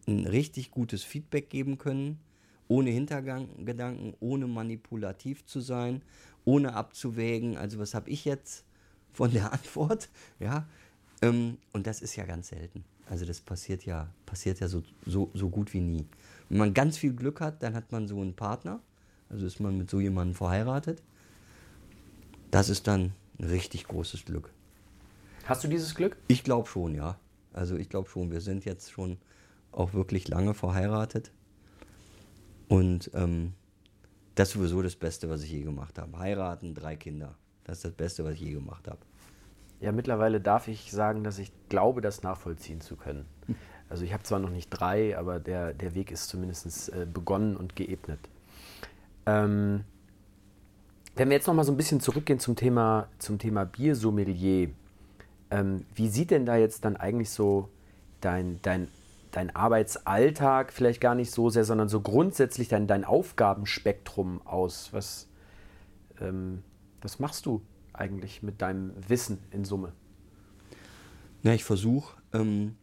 ein richtig gutes Feedback geben können, ohne Hintergedanken, ohne manipulativ zu sein, ohne abzuwägen, also was habe ich jetzt von der [laughs] Antwort, ja, ähm, und das ist ja ganz selten. Also das passiert ja, passiert ja so, so, so gut wie nie. Wenn man ganz viel Glück hat, dann hat man so einen Partner, also ist man mit so jemandem verheiratet. Das ist dann ein richtig großes Glück. Hast du dieses Glück? Ich glaube schon, ja. Also ich glaube schon, wir sind jetzt schon auch wirklich lange verheiratet. Und ähm, das ist sowieso das Beste, was ich je gemacht habe. Heiraten, drei Kinder. Das ist das Beste, was ich je gemacht habe. Ja, mittlerweile darf ich sagen, dass ich glaube, das nachvollziehen zu können. [laughs] Also ich habe zwar noch nicht drei, aber der, der Weg ist zumindest äh, begonnen und geebnet. Ähm, wenn wir jetzt noch mal so ein bisschen zurückgehen zum Thema, zum Thema Biersommelier, ähm, wie sieht denn da jetzt dann eigentlich so dein, dein, dein Arbeitsalltag, vielleicht gar nicht so sehr, sondern so grundsätzlich dein, dein Aufgabenspektrum aus? Was, ähm, was machst du eigentlich mit deinem Wissen in Summe? Ja, ich versuche ähm,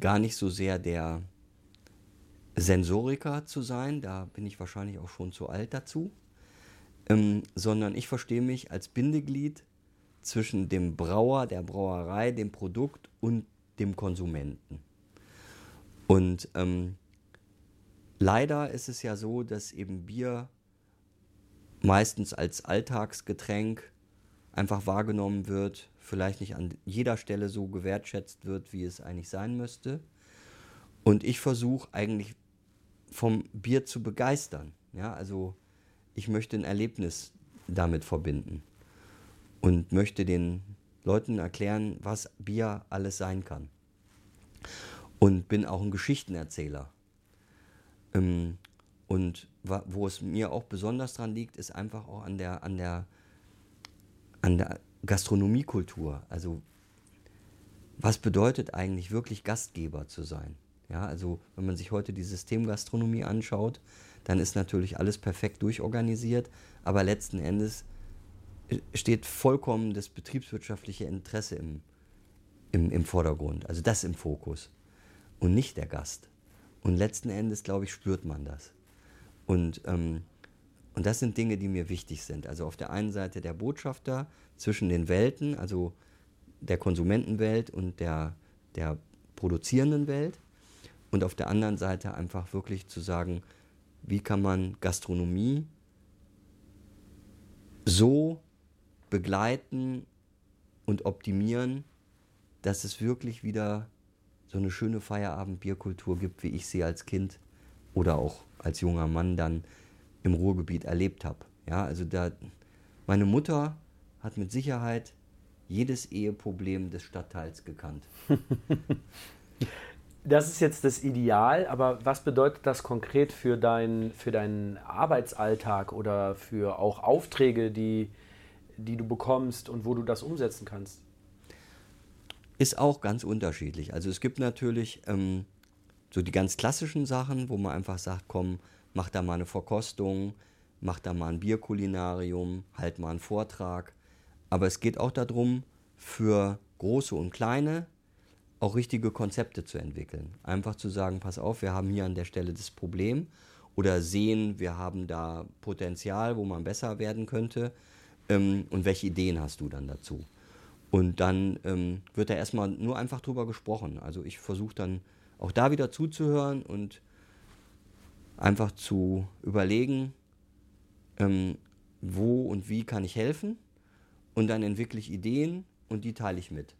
gar nicht so sehr der Sensoriker zu sein, da bin ich wahrscheinlich auch schon zu alt dazu, ähm, sondern ich verstehe mich als Bindeglied zwischen dem Brauer, der Brauerei, dem Produkt und dem Konsumenten. Und ähm, leider ist es ja so, dass eben Bier meistens als Alltagsgetränk einfach wahrgenommen wird, vielleicht nicht an jeder Stelle so gewertschätzt wird, wie es eigentlich sein müsste. Und ich versuche eigentlich vom Bier zu begeistern. Ja, also ich möchte ein Erlebnis damit verbinden und möchte den Leuten erklären, was Bier alles sein kann. Und bin auch ein Geschichtenerzähler. Ähm, und wo es mir auch besonders dran liegt, ist einfach auch an der, an der an der Gastronomiekultur. Also was bedeutet eigentlich wirklich Gastgeber zu sein? Ja, also wenn man sich heute die Systemgastronomie anschaut, dann ist natürlich alles perfekt durchorganisiert, aber letzten Endes äh, steht vollkommen das betriebswirtschaftliche Interesse im, im, im Vordergrund, also das im Fokus und nicht der Gast. Und letzten Endes, glaube ich, spürt man das. Und ähm, und das sind Dinge, die mir wichtig sind. Also auf der einen Seite der Botschafter zwischen den Welten, also der Konsumentenwelt und der, der produzierenden Welt. Und auf der anderen Seite einfach wirklich zu sagen, wie kann man Gastronomie so begleiten und optimieren, dass es wirklich wieder so eine schöne Feierabendbierkultur gibt, wie ich sie als Kind oder auch als junger Mann dann im Ruhrgebiet erlebt habe. Ja, also da, meine Mutter hat mit Sicherheit jedes Eheproblem des Stadtteils gekannt. [laughs] Das ist jetzt das Ideal, aber was bedeutet das konkret für, dein, für deinen Arbeitsalltag oder für auch Aufträge, die, die du bekommst und wo du das umsetzen kannst? Ist auch ganz unterschiedlich. Also es gibt natürlich ähm, so die ganz klassischen Sachen, wo man einfach sagt, komm, mach da mal eine Verkostung, mach da mal ein Bierkulinarium, halt mal einen Vortrag. Aber es geht auch darum, für große und kleine auch richtige Konzepte zu entwickeln. Einfach zu sagen, pass auf, wir haben hier an der Stelle das Problem oder sehen, wir haben da Potenzial, wo man besser werden könnte. Ähm, und welche Ideen hast du dann dazu? Und dann ähm, wird da erstmal nur einfach drüber gesprochen. Also ich versuche dann auch da wieder zuzuhören und einfach zu überlegen, ähm, wo und wie kann ich helfen. Und dann entwickle ich Ideen und die teile ich mit.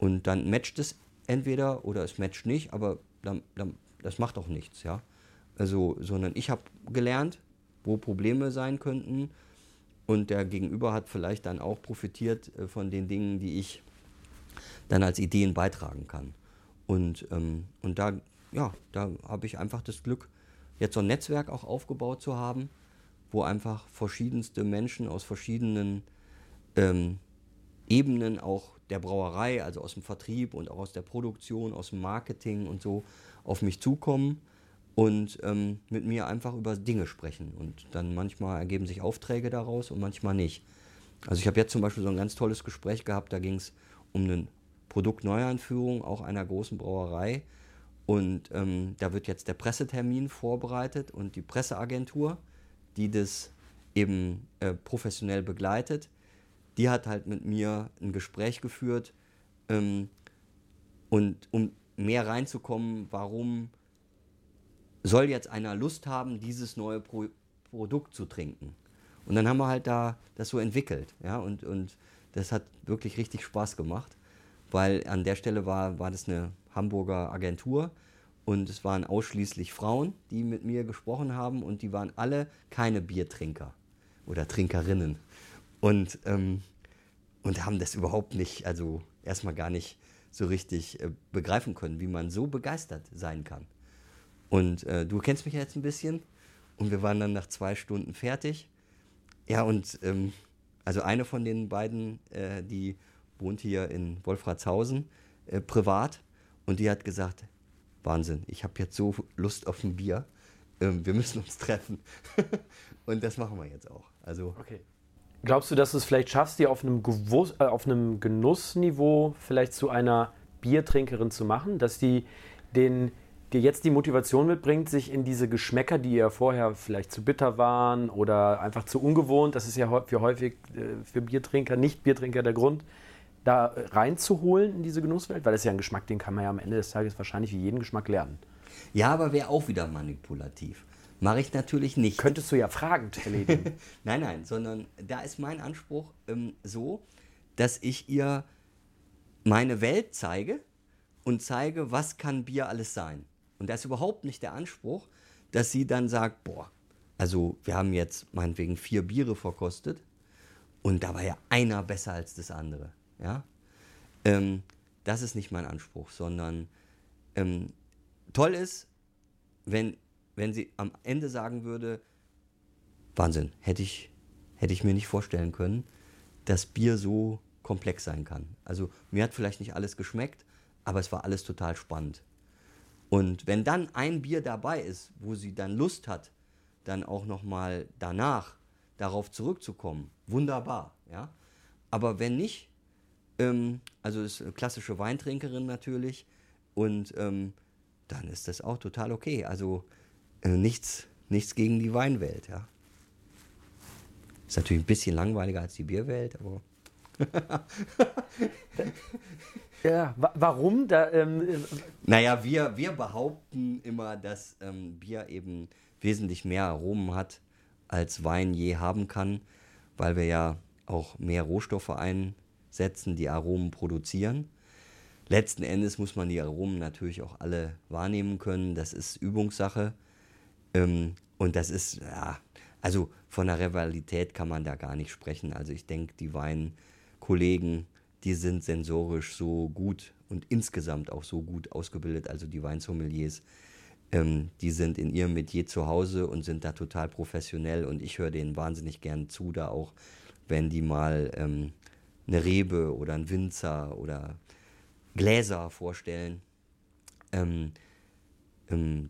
Und dann matcht es entweder oder es matcht nicht, aber dann, dann, das macht auch nichts, ja. Also, sondern ich habe gelernt, wo Probleme sein könnten und der Gegenüber hat vielleicht dann auch profitiert äh, von den Dingen, die ich dann als Ideen beitragen kann. Und, ähm, und da, ja, da habe ich einfach das Glück, jetzt so ein Netzwerk auch aufgebaut zu haben, wo einfach verschiedenste Menschen aus verschiedenen ähm, Ebenen auch der Brauerei, also aus dem Vertrieb und auch aus der Produktion, aus dem Marketing und so auf mich zukommen und ähm, mit mir einfach über Dinge sprechen. Und dann manchmal ergeben sich Aufträge daraus und manchmal nicht. Also ich habe jetzt zum Beispiel so ein ganz tolles Gespräch gehabt, da ging es um eine Produktneueinführung auch einer großen Brauerei. Und ähm, da wird jetzt der Pressetermin vorbereitet und die Presseagentur, die das eben äh, professionell begleitet, die hat halt mit mir ein Gespräch geführt ähm, und um mehr reinzukommen, warum soll jetzt einer Lust haben, dieses neue Pro Produkt zu trinken. Und dann haben wir halt da das so entwickelt, ja, und, und das hat wirklich richtig Spaß gemacht, weil an der Stelle war, war das eine Hamburger Agentur und es waren ausschließlich Frauen, die mit mir gesprochen haben und die waren alle keine Biertrinker oder Trinkerinnen und, ähm, und haben das überhaupt nicht, also erstmal gar nicht so richtig äh, begreifen können, wie man so begeistert sein kann. Und äh, du kennst mich jetzt ein bisschen und wir waren dann nach zwei Stunden fertig. Ja, und ähm, also eine von den beiden, äh, die wohnt hier in Wolfratshausen äh, privat und die hat gesagt, Wahnsinn, ich habe jetzt so Lust auf ein Bier, ähm, wir müssen uns treffen. [laughs] und das machen wir jetzt auch. Also okay. Glaubst du, dass du es vielleicht schaffst, dir auf einem, Gewuss, äh, auf einem Genussniveau vielleicht zu einer Biertrinkerin zu machen, dass die den dir jetzt die Motivation mitbringt, sich in diese Geschmäcker, die ja vorher vielleicht zu bitter waren oder einfach zu ungewohnt, das ist ja für häufig äh, für Biertrinker, nicht Biertrinker der Grund, da reinzuholen in diese Genusswelt, weil das ist ja ein Geschmack, den kann man ja am Ende des Tages wahrscheinlich wie jeden Geschmack lernen. Ja, aber wäre auch wieder manipulativ. Mache ich natürlich nicht. Könntest du ja fragend erledigen. [laughs] nein, nein, sondern da ist mein Anspruch ähm, so, dass ich ihr meine Welt zeige und zeige, was kann Bier alles sein. Und da ist überhaupt nicht der Anspruch, dass sie dann sagt, boah, also wir haben jetzt meinetwegen vier Biere verkostet und da war ja einer besser als das andere. Ja? Ähm, das ist nicht mein Anspruch, sondern ähm, toll ist, wenn, wenn sie am Ende sagen würde, Wahnsinn, hätte ich, hätte ich mir nicht vorstellen können, dass Bier so komplex sein kann. Also mir hat vielleicht nicht alles geschmeckt, aber es war alles total spannend. Und wenn dann ein Bier dabei ist, wo sie dann Lust hat, dann auch nochmal danach darauf zurückzukommen, wunderbar. Ja? Aber wenn nicht, ähm, also ist eine klassische Weintrinkerin natürlich, und ähm, dann ist das auch total okay. Also äh, nichts, nichts gegen die Weinwelt. Ja? Ist natürlich ein bisschen langweiliger als die Bierwelt, aber. [laughs] Ja, wa warum? Da, ähm, äh, naja, wir, wir behaupten immer, dass ähm, Bier eben wesentlich mehr Aromen hat, als Wein je haben kann, weil wir ja auch mehr Rohstoffe einsetzen, die Aromen produzieren. Letzten Endes muss man die Aromen natürlich auch alle wahrnehmen können. Das ist Übungssache. Ähm, und das ist, ja, also von der Rivalität kann man da gar nicht sprechen. Also ich denke, die Weinkollegen die sind sensorisch so gut und insgesamt auch so gut ausgebildet, also die Weinsommeliers, ähm, die sind in ihrem Metier zu Hause und sind da total professionell. Und ich höre denen wahnsinnig gern zu, da auch, wenn die mal ähm, eine Rebe oder ein Winzer oder Gläser vorstellen, ähm,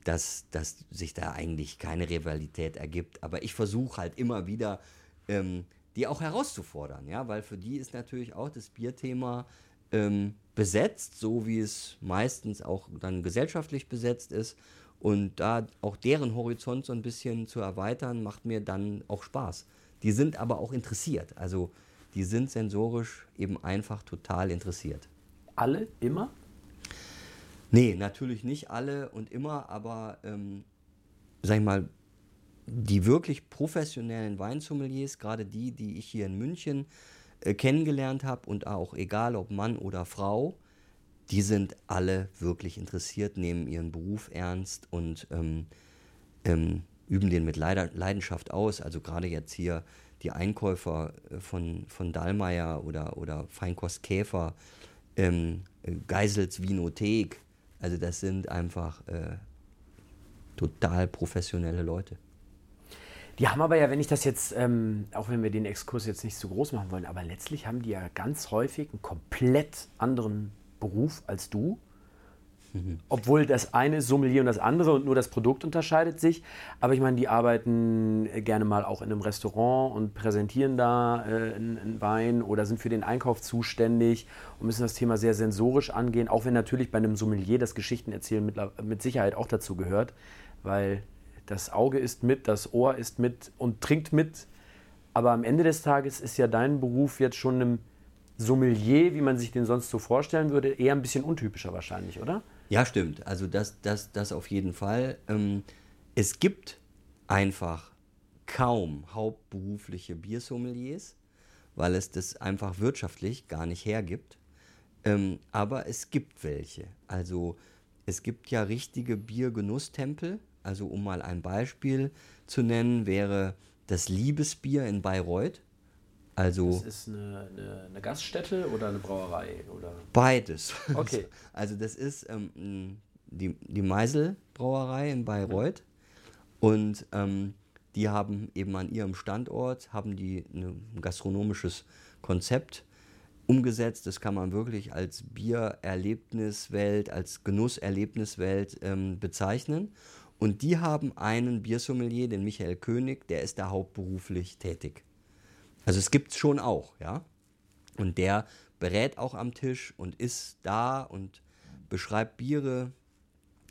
dass, dass sich da eigentlich keine Rivalität ergibt. Aber ich versuche halt immer wieder, ähm, die auch herauszufordern, ja, weil für die ist natürlich auch das Bierthema ähm, besetzt, so wie es meistens auch dann gesellschaftlich besetzt ist. Und da auch deren Horizont so ein bisschen zu erweitern, macht mir dann auch Spaß. Die sind aber auch interessiert. Also die sind sensorisch eben einfach total interessiert. Alle immer? Nee, natürlich nicht alle und immer, aber ähm, sag ich mal, die wirklich professionellen Weinsommeliers, gerade die, die ich hier in München äh, kennengelernt habe und auch egal ob Mann oder Frau, die sind alle wirklich interessiert, nehmen ihren Beruf ernst und ähm, ähm, üben den mit Leidenschaft aus. Also gerade jetzt hier die Einkäufer äh, von, von Dallmayr oder, oder Feinkost Käfer, ähm, Geisels Vinothek, also das sind einfach äh, total professionelle Leute. Die haben aber ja, wenn ich das jetzt, ähm, auch wenn wir den Exkurs jetzt nicht zu groß machen wollen, aber letztlich haben die ja ganz häufig einen komplett anderen Beruf als du. Obwohl das eine Sommelier und das andere und nur das Produkt unterscheidet sich. Aber ich meine, die arbeiten gerne mal auch in einem Restaurant und präsentieren da äh, einen Wein oder sind für den Einkauf zuständig und müssen das Thema sehr sensorisch angehen. Auch wenn natürlich bei einem Sommelier das Geschichtenerzählen mit, mit Sicherheit auch dazu gehört, weil das Auge ist mit, das Ohr ist mit und trinkt mit. Aber am Ende des Tages ist ja dein Beruf jetzt schon einem Sommelier, wie man sich den sonst so vorstellen würde, eher ein bisschen untypischer wahrscheinlich, oder? Ja, stimmt. Also das, das, das auf jeden Fall. Ähm, es gibt einfach kaum hauptberufliche Biersommeliers, weil es das einfach wirtschaftlich gar nicht hergibt. Ähm, aber es gibt welche. Also es gibt ja richtige Biergenusstempel. Also um mal ein Beispiel zu nennen, wäre das Liebesbier in Bayreuth. Also das ist eine, eine, eine, Gaststätte oder eine Brauerei? Oder? Beides. Okay. [laughs] Also das ist ähm, die, die Meisel Brauerei in Bayreuth. Mhm. Und ähm, die haben eben an ihrem Standort haben die ein gastronomisches Konzept umgesetzt. Das kann man wirklich als Biererlebniswelt, als Genusserlebniswelt ähm, bezeichnen. Und die haben einen Biersommelier, den Michael König, der ist da hauptberuflich tätig. Also es gibt es schon auch, ja. Und der berät auch am Tisch und ist da und beschreibt Biere,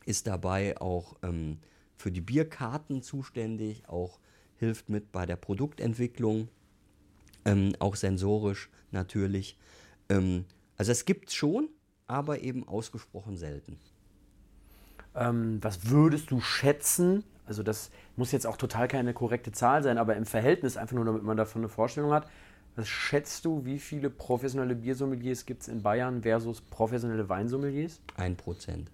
ist dabei auch ähm, für die Bierkarten zuständig, auch hilft mit bei der Produktentwicklung, ähm, auch sensorisch natürlich. Ähm, also es gibt es schon, aber eben ausgesprochen selten. Ähm, was würdest du schätzen, also das muss jetzt auch total keine korrekte Zahl sein, aber im Verhältnis, einfach nur damit man davon eine Vorstellung hat, was schätzt du, wie viele professionelle Biersommeliers gibt es in Bayern versus professionelle Weinsommeliers? Ein Prozent.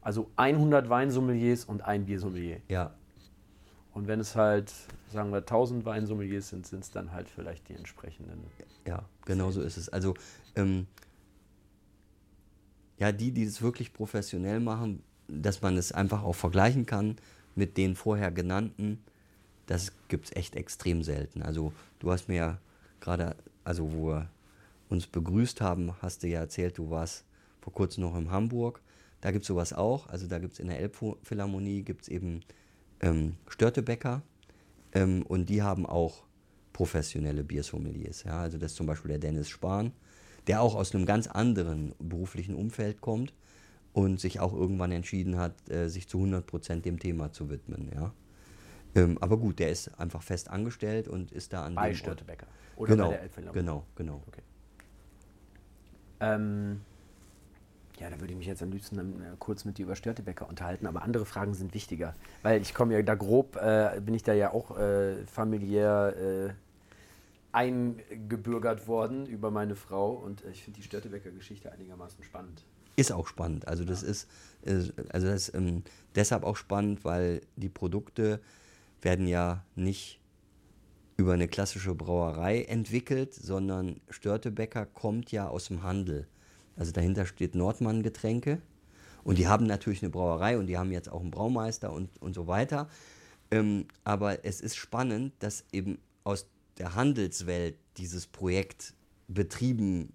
Also 100 Weinsommeliers und ein Biersommelier. Ja. Und wenn es halt, sagen wir, 1000 Weinsommeliers sind, sind es dann halt vielleicht die entsprechenden. Ja, genau so ist es. Also, ähm, ja, die, die es wirklich professionell machen, dass man es einfach auch vergleichen kann, mit den vorher genannten, das gibt es echt extrem selten. Also du hast mir ja gerade, also wo wir uns begrüßt haben, hast du ja erzählt, du warst vor kurzem noch in Hamburg. Da gibt es sowas auch. Also da gibt es in der Elbphilharmonie gibt's eben ähm, Störtebäcker ähm, und die haben auch professionelle Biersommeliers. Ja? Also das ist zum Beispiel der Dennis Spahn, der auch aus einem ganz anderen beruflichen Umfeld kommt und sich auch irgendwann entschieden hat, äh, sich zu 100% dem Thema zu widmen. Ja. Ähm, aber gut, der ist einfach fest angestellt und ist da an bei dem Störtebecker oder genau, bei der Elbphilharmonie. Genau, genau. Okay. Ähm, ja, da würde ich mich jetzt am liebsten äh, kurz mit dir über Störtebecker unterhalten, aber andere Fragen sind wichtiger. Weil ich komme ja da grob, äh, bin ich da ja auch äh, familiär äh, eingebürgert worden über meine Frau und äh, ich finde die Störtebecker-Geschichte einigermaßen spannend. Ist auch spannend. Also das ist, also das ist ähm, deshalb auch spannend, weil die Produkte werden ja nicht über eine klassische Brauerei entwickelt, sondern Störtebecker kommt ja aus dem Handel. Also dahinter steht Nordmann Getränke und die haben natürlich eine Brauerei und die haben jetzt auch einen Braumeister und, und so weiter. Ähm, aber es ist spannend, dass eben aus der Handelswelt dieses Projekt betrieben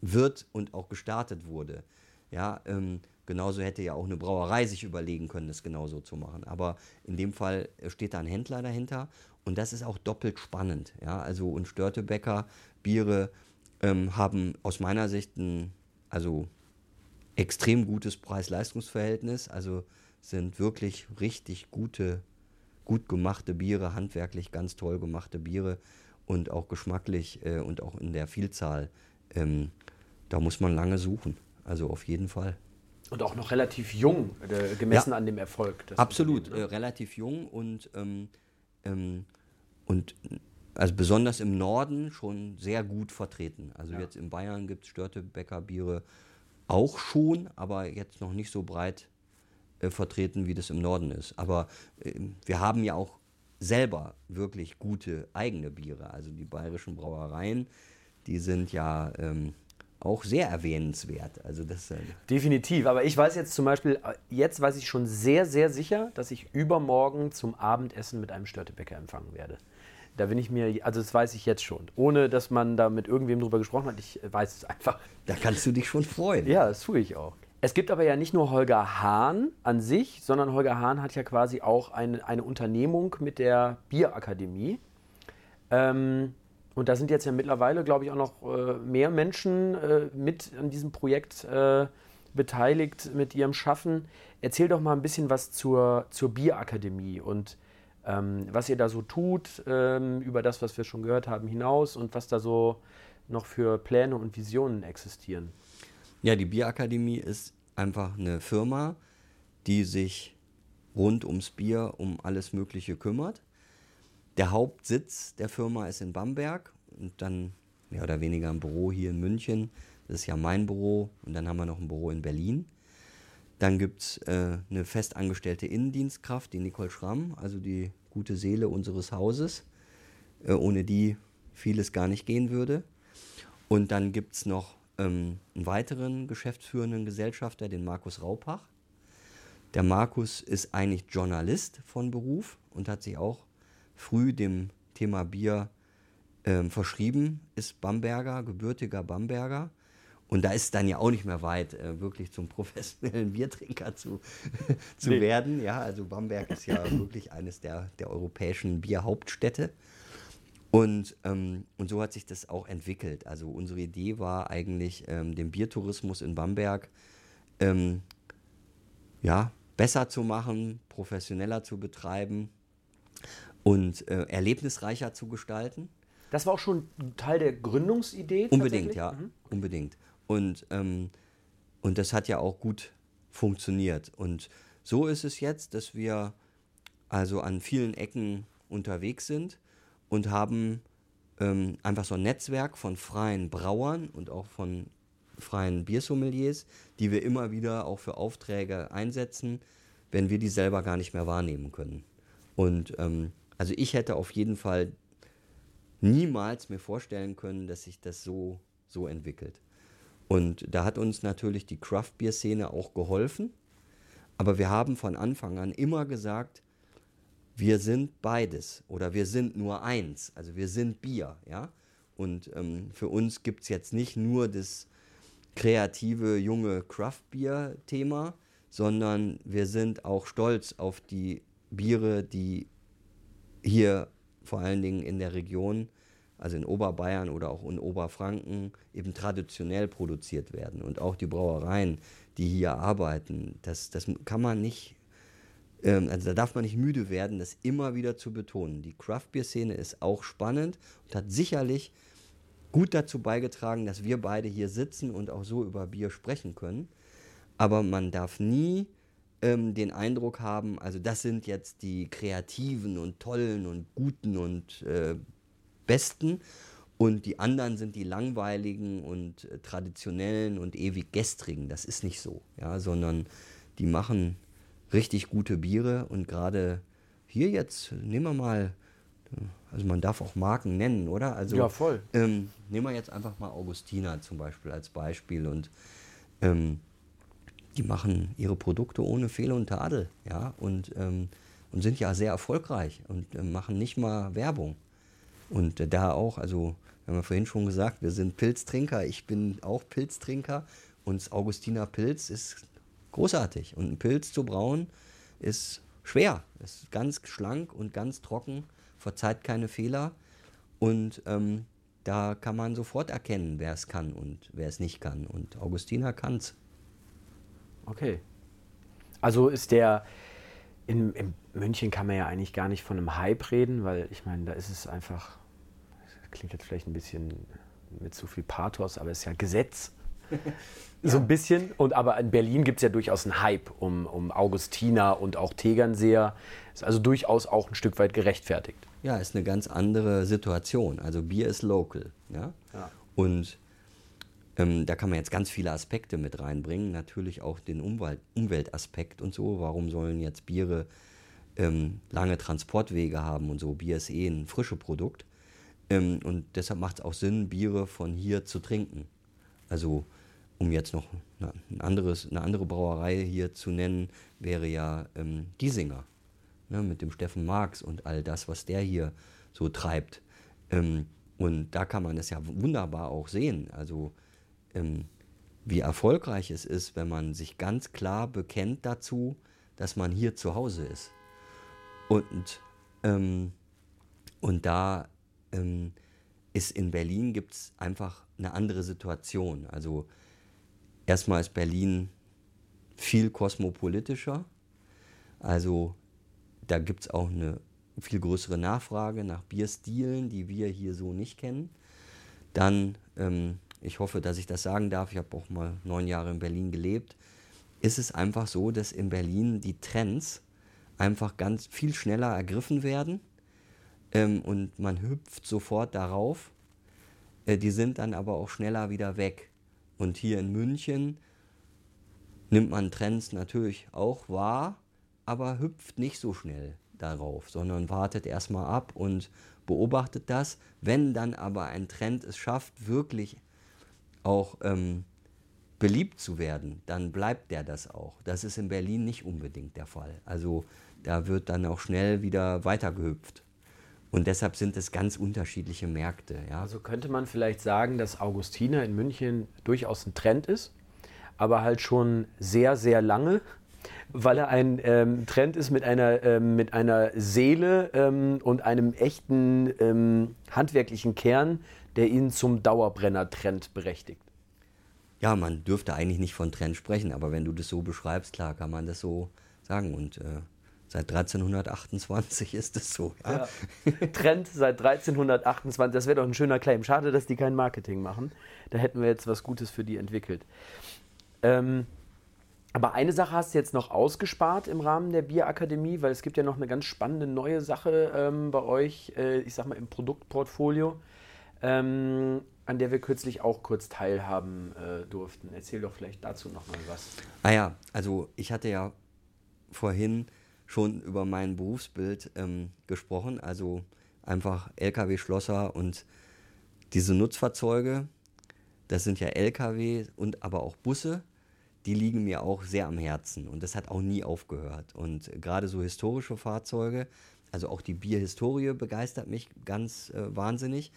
wird und auch gestartet wurde. Ja, ähm, genauso hätte ja auch eine Brauerei sich überlegen können, das genauso zu machen. Aber in dem Fall steht da ein Händler dahinter und das ist auch doppelt spannend. Ja, also und Störtebecker Biere ähm, haben aus meiner Sicht ein also extrem gutes Preis-Leistungs-Verhältnis. Also sind wirklich richtig gute, gut gemachte Biere, handwerklich ganz toll gemachte Biere und auch geschmacklich äh, und auch in der Vielzahl. Ähm, da muss man lange suchen. Also auf jeden Fall. Und auch noch relativ jung, äh, gemessen ja, an dem Erfolg. Absolut, ne? äh, relativ jung und, ähm, ähm, und also besonders im Norden schon sehr gut vertreten. Also ja. jetzt in Bayern gibt es Störtebecker Biere auch schon, aber jetzt noch nicht so breit äh, vertreten, wie das im Norden ist. Aber äh, wir haben ja auch selber wirklich gute eigene Biere. Also die bayerischen Brauereien, die sind ja ähm, auch sehr erwähnenswert. Also das, äh Definitiv, aber ich weiß jetzt zum Beispiel, äh, jetzt weiß ich schon sehr, sehr sicher, dass ich übermorgen zum Abendessen mit einem Störtebäcker empfangen werde. Da bin ich mir, also das weiß ich jetzt schon, ohne dass man da mit irgendwem drüber gesprochen hat. Ich weiß es einfach. Da kannst du dich schon freuen. Ja, das tue ich auch. Es gibt aber ja nicht nur Holger Hahn an sich, sondern Holger Hahn hat ja quasi auch eine, eine Unternehmung mit der Bierakademie. Ähm, und da sind jetzt ja mittlerweile, glaube ich, auch noch äh, mehr Menschen äh, mit an diesem Projekt äh, beteiligt mit ihrem Schaffen. Erzähl doch mal ein bisschen was zur, zur Bierakademie und ähm, was ihr da so tut, ähm, über das, was wir schon gehört haben, hinaus und was da so noch für Pläne und Visionen existieren. Ja, die Bierakademie ist einfach eine Firma, die sich rund ums Bier um alles Mögliche kümmert. Der Hauptsitz der Firma ist in Bamberg und dann mehr oder weniger ein Büro hier in München. Das ist ja mein Büro und dann haben wir noch ein Büro in Berlin. Dann gibt es äh, eine festangestellte Innendienstkraft, die Nicole Schramm, also die gute Seele unseres Hauses, äh, ohne die vieles gar nicht gehen würde. Und dann gibt es noch ähm, einen weiteren geschäftsführenden Gesellschafter, den Markus Raupach. Der Markus ist eigentlich Journalist von Beruf und hat sich auch früh dem Thema Bier ähm, verschrieben, ist Bamberger, gebürtiger Bamberger und da ist es dann ja auch nicht mehr weit, äh, wirklich zum [laughs] professionellen Biertrinker zu, [laughs] zu nee. werden. Ja, also Bamberg ist ja wirklich eines der, der europäischen Bierhauptstädte. Und, ähm, und so hat sich das auch entwickelt. Also unsere Idee war eigentlich, ähm, den Biertourismus in Bamberg ähm, ja, besser zu machen, professioneller zu betreiben und äh, erlebnisreicher zu gestalten. Das war auch schon Teil der Gründungsidee? Unbedingt, ja, mhm. unbedingt. Und, ähm, und das hat ja auch gut funktioniert. Und so ist es jetzt, dass wir also an vielen Ecken unterwegs sind und haben ähm, einfach so ein Netzwerk von freien Brauern und auch von freien Biersommeliers, die wir immer wieder auch für Aufträge einsetzen, wenn wir die selber gar nicht mehr wahrnehmen können. Und ähm, also ich hätte auf jeden Fall niemals mir vorstellen können, dass sich das so, so entwickelt. Und da hat uns natürlich die Craft-Bier-Szene auch geholfen. Aber wir haben von Anfang an immer gesagt, wir sind beides oder wir sind nur eins. Also wir sind Bier, ja. Und ähm, für uns gibt es jetzt nicht nur das kreative, junge Craft-Bier-Thema, sondern wir sind auch stolz auf die Biere, die hier vor allen Dingen in der Region also in Oberbayern oder auch in Oberfranken, eben traditionell produziert werden. Und auch die Brauereien, die hier arbeiten, das, das kann man nicht, ähm, also da darf man nicht müde werden, das immer wieder zu betonen. Die Craft-Bier-Szene ist auch spannend und hat sicherlich gut dazu beigetragen, dass wir beide hier sitzen und auch so über Bier sprechen können. Aber man darf nie ähm, den Eindruck haben, also das sind jetzt die kreativen und tollen und guten und äh, Besten und die anderen sind die langweiligen und äh, traditionellen und ewig gestrigen. Das ist nicht so, ja, sondern die machen richtig gute Biere und gerade hier jetzt, nehmen wir mal, also man darf auch Marken nennen, oder? Also, ja, voll. Ähm, nehmen wir jetzt einfach mal Augustina zum Beispiel als Beispiel und ähm, die machen ihre Produkte ohne Fehl und Tadel, ja, und, ähm, und sind ja sehr erfolgreich und äh, machen nicht mal Werbung. Und da auch, also wir haben ja vorhin schon gesagt, wir sind Pilztrinker, ich bin auch Pilztrinker und das Augustiner Pilz ist großartig. Und ein Pilz zu brauen ist schwer, ist ganz schlank und ganz trocken, verzeiht keine Fehler. Und ähm, da kann man sofort erkennen, wer es kann und wer es nicht kann. Und Augustiner kann es. Okay. Also ist der, in, in, München kann man ja eigentlich gar nicht von einem Hype reden, weil ich meine, da ist es einfach, klingt jetzt vielleicht ein bisschen mit zu viel Pathos, aber es ist ja Gesetz. [laughs] so ein bisschen. Und aber in Berlin gibt es ja durchaus einen Hype um, um Augustiner und auch Tegernseer. Ist also durchaus auch ein Stück weit gerechtfertigt. Ja, ist eine ganz andere Situation. Also Bier ist local. Ja? ja. Und ähm, da kann man jetzt ganz viele Aspekte mit reinbringen. Natürlich auch den Umwelt, Umweltaspekt und so. Warum sollen jetzt Biere ähm, lange Transportwege haben und so? Bier ist eh ein frisches Produkt. Ähm, und deshalb macht es auch Sinn, Biere von hier zu trinken. Also um jetzt noch ein anderes, eine andere Brauerei hier zu nennen, wäre ja ähm, Giesinger. Ne, mit dem Steffen Marx und all das, was der hier so treibt. Ähm, und da kann man es ja wunderbar auch sehen. Also ähm, wie erfolgreich es ist, wenn man sich ganz klar bekennt dazu, dass man hier zu Hause ist. Und, ähm, und da ähm, ist in Berlin gibt es einfach eine andere Situation. Also erstmal ist Berlin viel kosmopolitischer. Also da gibt es auch eine viel größere Nachfrage nach Bierstilen, die wir hier so nicht kennen. Dann, ähm, ich hoffe, dass ich das sagen darf, ich habe auch mal neun Jahre in Berlin gelebt, ist es einfach so, dass in Berlin die Trends einfach ganz viel schneller ergriffen werden ähm, und man hüpft sofort darauf. Äh, die sind dann aber auch schneller wieder weg. Und hier in München nimmt man Trends natürlich auch wahr, aber hüpft nicht so schnell darauf, sondern wartet erstmal ab und beobachtet das. Wenn dann aber ein Trend es schafft, wirklich auch ähm, beliebt zu werden, dann bleibt der das auch. Das ist in Berlin nicht unbedingt der Fall. Also da wird dann auch schnell wieder weitergehüpft. Und deshalb sind es ganz unterschiedliche Märkte. Ja. Also könnte man vielleicht sagen, dass Augustiner in München durchaus ein Trend ist, aber halt schon sehr, sehr lange, weil er ein ähm, Trend ist mit einer, ähm, mit einer Seele ähm, und einem echten ähm, handwerklichen Kern, der ihn zum Dauerbrenner-Trend berechtigt. Ja, man dürfte eigentlich nicht von Trend sprechen, aber wenn du das so beschreibst, klar kann man das so sagen. Und äh, Seit 1328 ist es so. Ja? Ja. Trend seit 1328, das wäre doch ein schöner Claim. Schade, dass die kein Marketing machen. Da hätten wir jetzt was Gutes für die entwickelt. Ähm, aber eine Sache hast du jetzt noch ausgespart im Rahmen der Bierakademie, weil es gibt ja noch eine ganz spannende neue Sache ähm, bei euch, äh, ich sag mal im Produktportfolio, ähm, an der wir kürzlich auch kurz teilhaben äh, durften. Erzähl doch vielleicht dazu noch mal was. Ah ja, also ich hatte ja vorhin schon über mein Berufsbild ähm, gesprochen. Also einfach Lkw-Schlosser und diese Nutzfahrzeuge, das sind ja Lkw und aber auch Busse, die liegen mir auch sehr am Herzen und das hat auch nie aufgehört. Und gerade so historische Fahrzeuge, also auch die Bierhistorie begeistert mich ganz äh, wahnsinnig,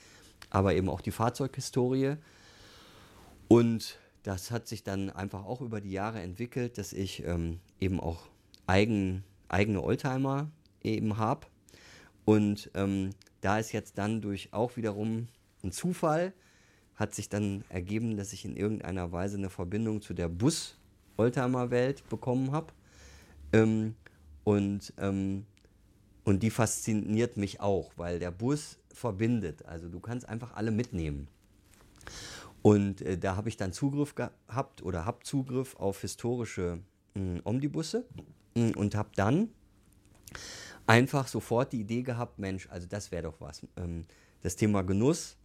aber eben auch die Fahrzeughistorie. Und das hat sich dann einfach auch über die Jahre entwickelt, dass ich ähm, eben auch eigen eigene Oldtimer eben habe. Und ähm, da ist jetzt dann durch auch wiederum ein Zufall, hat sich dann ergeben, dass ich in irgendeiner Weise eine Verbindung zu der Bus-Oldtimer-Welt bekommen habe. Ähm, und, ähm, und die fasziniert mich auch, weil der Bus verbindet. Also du kannst einfach alle mitnehmen. Und äh, da habe ich dann Zugriff gehabt oder habe Zugriff auf historische äh, Omnibusse Mm, und habe dann einfach sofort die Idee gehabt, Mensch, also das wäre doch was. Ähm, das Thema Genuss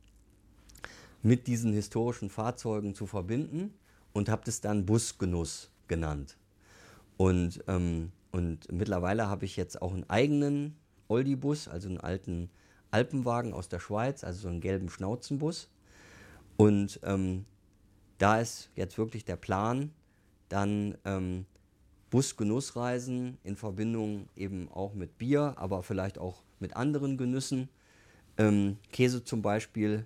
mit diesen historischen Fahrzeugen zu verbinden und habe das dann Busgenuss genannt. Und, ähm, und mittlerweile habe ich jetzt auch einen eigenen Oldie-Bus, also einen alten Alpenwagen aus der Schweiz, also so einen gelben Schnauzenbus. Und ähm, da ist jetzt wirklich der Plan, dann ähm, Busgenussreisen in Verbindung eben auch mit Bier, aber vielleicht auch mit anderen Genüssen. Ähm, Käse zum Beispiel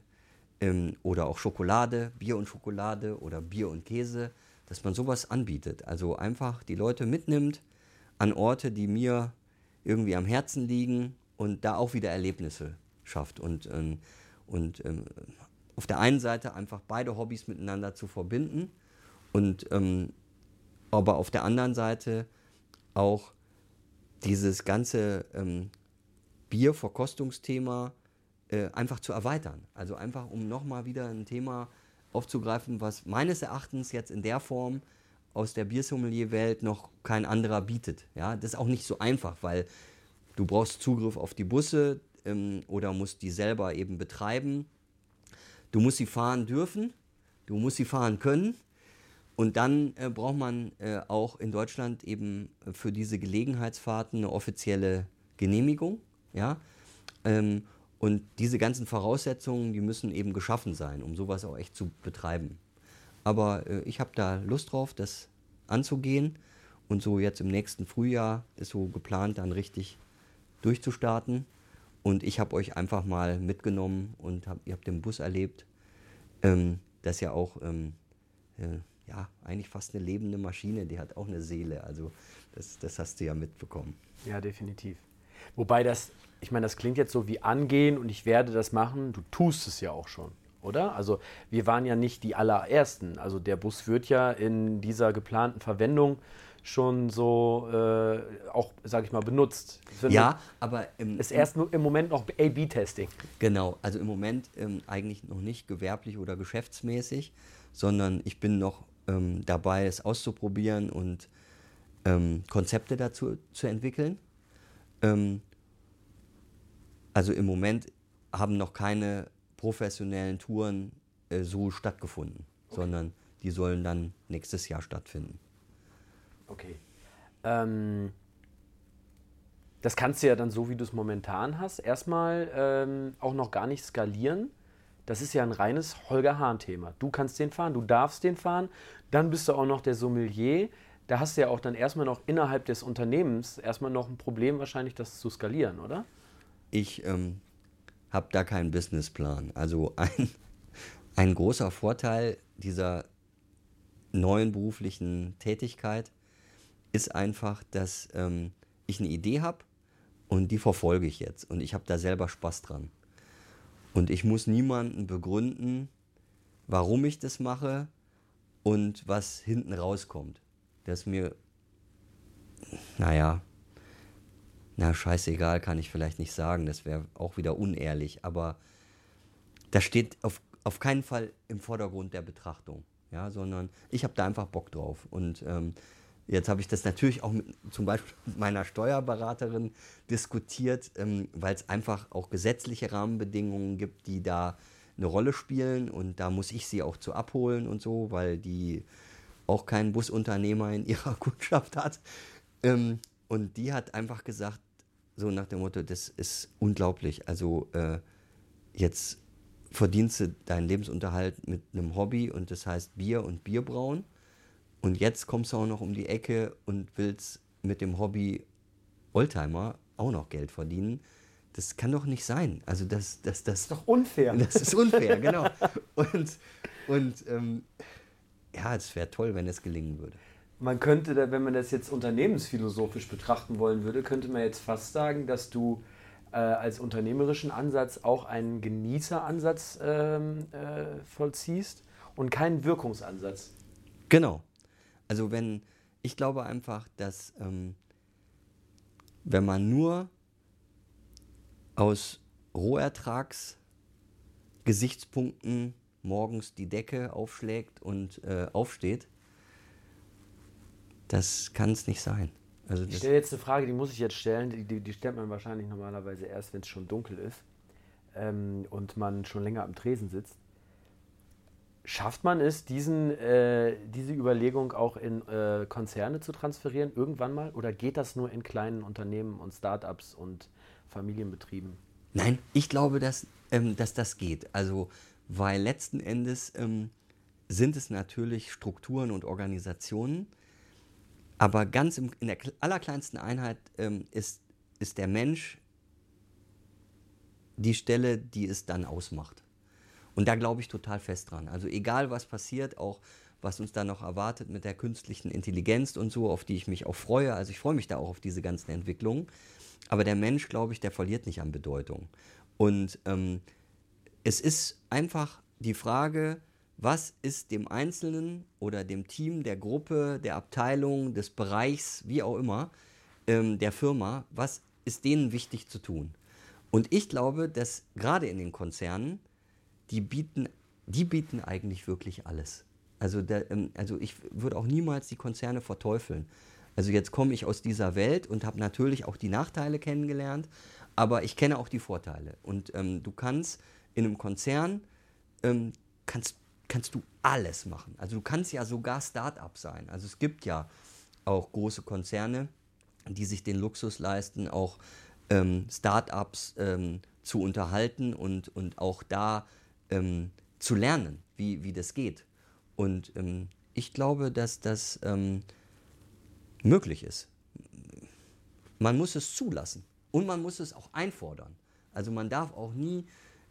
ähm, oder auch Schokolade, Bier und Schokolade oder Bier und Käse, dass man sowas anbietet. Also einfach die Leute mitnimmt an Orte, die mir irgendwie am Herzen liegen und da auch wieder Erlebnisse schafft. Und, ähm, und ähm, auf der einen Seite einfach beide Hobbys miteinander zu verbinden und ähm, aber auf der anderen Seite auch dieses ganze ähm, Bierverkostungsthema äh, einfach zu erweitern. Also einfach, um nochmal wieder ein Thema aufzugreifen, was meines Erachtens jetzt in der Form aus der Biersommelier-Welt noch kein anderer bietet. Ja, das ist auch nicht so einfach, weil du brauchst Zugriff auf die Busse ähm, oder musst die selber eben betreiben. Du musst sie fahren dürfen, du musst sie fahren können. Und dann äh, braucht man äh, auch in Deutschland eben für diese Gelegenheitsfahrten eine offizielle Genehmigung. Ja? Ähm, und diese ganzen Voraussetzungen, die müssen eben geschaffen sein, um sowas auch echt zu betreiben. Aber äh, ich habe da Lust drauf, das anzugehen. Und so jetzt im nächsten Frühjahr ist so geplant, dann richtig durchzustarten. Und ich habe euch einfach mal mitgenommen und hab, ihr habt den Bus erlebt. Ähm, das ist ja auch ähm, äh, ja, eigentlich fast eine lebende Maschine, die hat auch eine Seele. Also das, das hast du ja mitbekommen. Ja, definitiv. Wobei das, ich meine, das klingt jetzt so wie angehen und ich werde das machen. Du tust es ja auch schon, oder? Also wir waren ja nicht die allerersten. Also der Bus wird ja in dieser geplanten Verwendung schon so äh, auch, sage ich mal, benutzt. Ja, aber im, ist erst im Moment noch A/B-Testing. Genau, also im Moment ähm, eigentlich noch nicht gewerblich oder geschäftsmäßig, sondern ich bin noch ähm, dabei, es auszuprobieren und ähm, Konzepte dazu zu entwickeln. Ähm, also im Moment haben noch keine professionellen Touren äh, so stattgefunden, okay. sondern die sollen dann nächstes Jahr stattfinden. Okay. Ähm, das kannst du ja dann so, wie du es momentan hast, erstmal ähm, auch noch gar nicht skalieren. Das ist ja ein reines Holger Hahn-Thema. Du kannst den fahren, du darfst den fahren, dann bist du auch noch der Sommelier. Da hast du ja auch dann erstmal noch innerhalb des Unternehmens erstmal noch ein Problem wahrscheinlich, das zu skalieren, oder? Ich ähm, habe da keinen Businessplan. Also ein, [laughs] ein großer Vorteil dieser neuen beruflichen Tätigkeit ist einfach, dass ähm, ich eine Idee habe und die verfolge ich jetzt. Und ich habe da selber Spaß dran. Und ich muss niemanden begründen, warum ich das mache und was hinten rauskommt. Das mir, naja, na scheißegal, kann ich vielleicht nicht sagen. Das wäre auch wieder unehrlich. Aber das steht auf, auf keinen Fall im Vordergrund der Betrachtung. Ja, sondern ich habe da einfach Bock drauf. Und ähm, Jetzt habe ich das natürlich auch mit, zum Beispiel mit meiner Steuerberaterin diskutiert, ähm, weil es einfach auch gesetzliche Rahmenbedingungen gibt, die da eine Rolle spielen und da muss ich sie auch zu abholen und so, weil die auch keinen Busunternehmer in ihrer [laughs] Kundschaft hat. Ähm, und die hat einfach gesagt, so nach dem Motto, das ist unglaublich. Also äh, jetzt verdienst du deinen Lebensunterhalt mit einem Hobby und das heißt Bier und Bierbrauen. Und jetzt kommst du auch noch um die Ecke und willst mit dem Hobby Oldtimer auch noch Geld verdienen. Das kann doch nicht sein. Also das, das, das, das ist doch unfair. Das ist unfair, genau. Und, und ähm, ja, es wäre toll, wenn es gelingen würde. Man könnte, wenn man das jetzt unternehmensphilosophisch betrachten wollen würde, könnte man jetzt fast sagen, dass du äh, als unternehmerischen Ansatz auch einen Genießeransatz ähm, äh, vollziehst und keinen Wirkungsansatz. Genau. Also wenn, ich glaube einfach, dass ähm, wenn man nur aus Rohertragsgesichtspunkten morgens die Decke aufschlägt und äh, aufsteht, das kann es nicht sein. Also ich stelle jetzt eine Frage, die muss ich jetzt stellen. Die, die, die stellt man wahrscheinlich normalerweise erst, wenn es schon dunkel ist ähm, und man schon länger am Tresen sitzt. Schafft man es, diesen, äh, diese Überlegung auch in äh, Konzerne zu transferieren irgendwann mal? Oder geht das nur in kleinen Unternehmen und Startups und Familienbetrieben? Nein, ich glaube, dass, ähm, dass das geht. Also, weil letzten Endes ähm, sind es natürlich Strukturen und Organisationen, aber ganz im, in der allerkleinsten Einheit ähm, ist, ist der Mensch die Stelle, die es dann ausmacht. Und da glaube ich total fest dran. Also egal was passiert, auch was uns da noch erwartet mit der künstlichen Intelligenz und so, auf die ich mich auch freue. Also ich freue mich da auch auf diese ganzen Entwicklungen. Aber der Mensch, glaube ich, der verliert nicht an Bedeutung. Und ähm, es ist einfach die Frage, was ist dem Einzelnen oder dem Team, der Gruppe, der Abteilung, des Bereichs, wie auch immer, ähm, der Firma, was ist denen wichtig zu tun? Und ich glaube, dass gerade in den Konzernen, die bieten, die bieten eigentlich wirklich alles. Also, der, ähm, also ich würde auch niemals die Konzerne verteufeln. Also jetzt komme ich aus dieser Welt und habe natürlich auch die Nachteile kennengelernt, aber ich kenne auch die Vorteile. Und ähm, du kannst in einem Konzern, ähm, kannst, kannst du alles machen. Also du kannst ja sogar Start-up sein. Also es gibt ja auch große Konzerne, die sich den Luxus leisten, auch ähm, Start-ups ähm, zu unterhalten und, und auch da ähm, zu lernen, wie, wie das geht. Und ähm, ich glaube, dass das ähm, möglich ist. Man muss es zulassen und man muss es auch einfordern. Also man darf auch nie,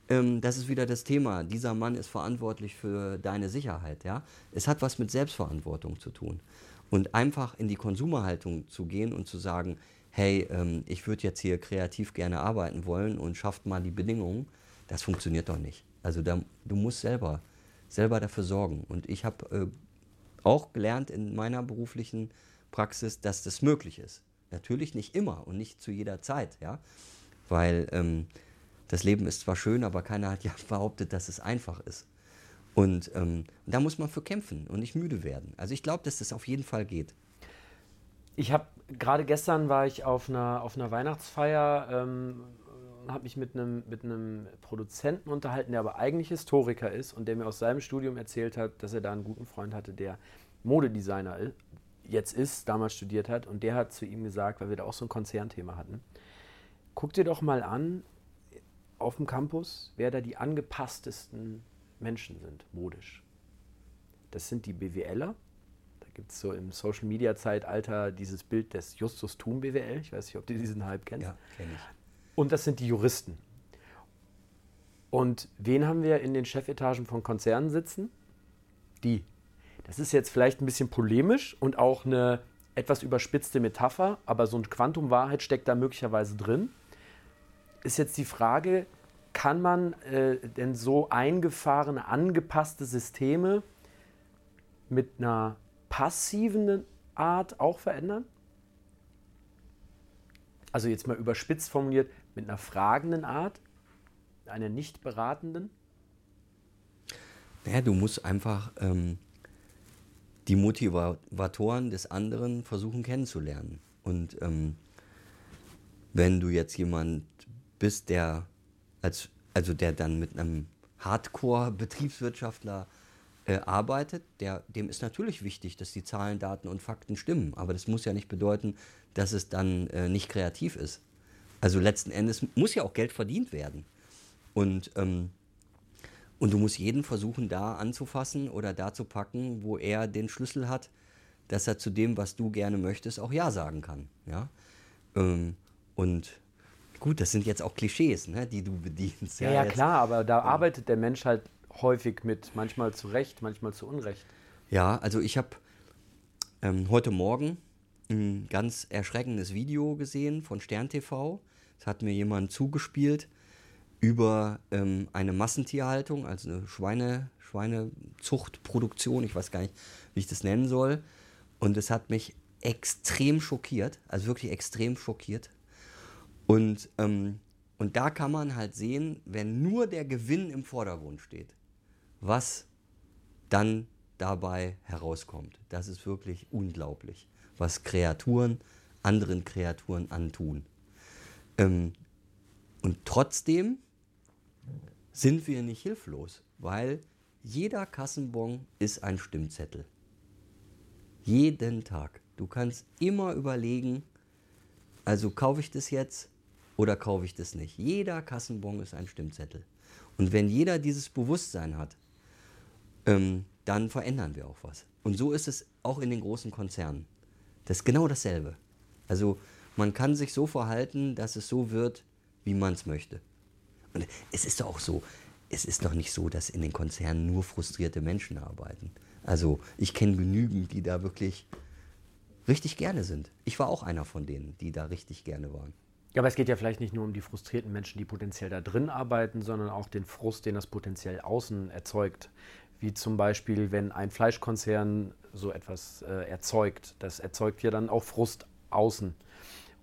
ähm, das ist wieder das Thema, dieser Mann ist verantwortlich für deine Sicherheit. Ja? Es hat was mit Selbstverantwortung zu tun. Und einfach in die Konsumerhaltung zu gehen und zu sagen, hey, ähm, ich würde jetzt hier kreativ gerne arbeiten wollen und schafft mal die Bedingungen, das funktioniert doch nicht. Also da, du musst selber, selber dafür sorgen. Und ich habe äh, auch gelernt in meiner beruflichen Praxis, dass das möglich ist. Natürlich nicht immer und nicht zu jeder Zeit, ja, weil ähm, das Leben ist zwar schön, aber keiner hat ja [laughs] behauptet, dass es einfach ist. Und ähm, da muss man für kämpfen und nicht müde werden. Also ich glaube, dass das auf jeden Fall geht. Ich habe gerade gestern war ich auf einer, auf einer Weihnachtsfeier ähm, und habe mich mit einem mit Produzenten unterhalten, der aber eigentlich Historiker ist und der mir aus seinem Studium erzählt hat, dass er da einen guten Freund hatte, der Modedesigner jetzt ist, damals studiert hat. Und der hat zu ihm gesagt, weil wir da auch so ein Konzernthema hatten, guck dir doch mal an auf dem Campus, wer da die angepasstesten Menschen sind, modisch. Das sind die BWLer, gibt es so im Social Media Zeitalter dieses Bild des Justus Thun BWL. Ich weiß nicht, ob du diesen Hype kennst. Ja, kenne ich. Und das sind die Juristen. Und wen haben wir in den Chefetagen von Konzernen sitzen? Die. Das ist jetzt vielleicht ein bisschen polemisch und auch eine etwas überspitzte Metapher, aber so ein Quantum Wahrheit steckt da möglicherweise drin. Ist jetzt die Frage, kann man äh, denn so eingefahrene, angepasste Systeme mit einer passiven Art auch verändern? Also jetzt mal überspitzt formuliert, mit einer fragenden Art, einer nicht beratenden? Naja, du musst einfach ähm, die Motivatoren des anderen versuchen kennenzulernen. Und ähm, wenn du jetzt jemand bist, der als, also der dann mit einem Hardcore-Betriebswirtschaftler äh, arbeitet, der, dem ist natürlich wichtig, dass die Zahlen, Daten und Fakten stimmen. Aber das muss ja nicht bedeuten, dass es dann äh, nicht kreativ ist. Also letzten Endes muss ja auch Geld verdient werden. Und, ähm, und du musst jeden versuchen, da anzufassen oder da zu packen, wo er den Schlüssel hat, dass er zu dem, was du gerne möchtest, auch Ja sagen kann. Ja? Ähm, und gut, das sind jetzt auch Klischees, ne, die du bedienst. Ja, ja, ja klar, aber da arbeitet der Mensch halt häufig mit, manchmal zu Recht, manchmal zu Unrecht. Ja, also ich habe ähm, heute Morgen ein ganz erschreckendes Video gesehen von Stern TV. Das hat mir jemand zugespielt über ähm, eine Massentierhaltung, also eine Schweine, Schweinezuchtproduktion. Ich weiß gar nicht, wie ich das nennen soll. Und es hat mich extrem schockiert, also wirklich extrem schockiert. Und, ähm, und da kann man halt sehen, wenn nur der Gewinn im Vordergrund steht, was dann dabei herauskommt. Das ist wirklich unglaublich, was Kreaturen anderen Kreaturen antun. Ähm, und trotzdem sind wir nicht hilflos, weil jeder Kassenbon ist ein Stimmzettel. Jeden Tag. Du kannst immer überlegen, also kaufe ich das jetzt oder kaufe ich das nicht. Jeder Kassenbon ist ein Stimmzettel. Und wenn jeder dieses Bewusstsein hat, ähm, dann verändern wir auch was. Und so ist es auch in den großen Konzernen. Das ist genau dasselbe. Also man kann sich so verhalten, dass es so wird, wie man es möchte. Und es ist doch auch so, es ist doch nicht so, dass in den Konzernen nur frustrierte Menschen arbeiten. Also ich kenne genügend, die da wirklich richtig gerne sind. Ich war auch einer von denen, die da richtig gerne waren. Ja, aber es geht ja vielleicht nicht nur um die frustrierten Menschen, die potenziell da drin arbeiten, sondern auch den Frust, den das potenziell außen erzeugt. Wie zum Beispiel, wenn ein Fleischkonzern so etwas äh, erzeugt. Das erzeugt ja dann auch Frust außen.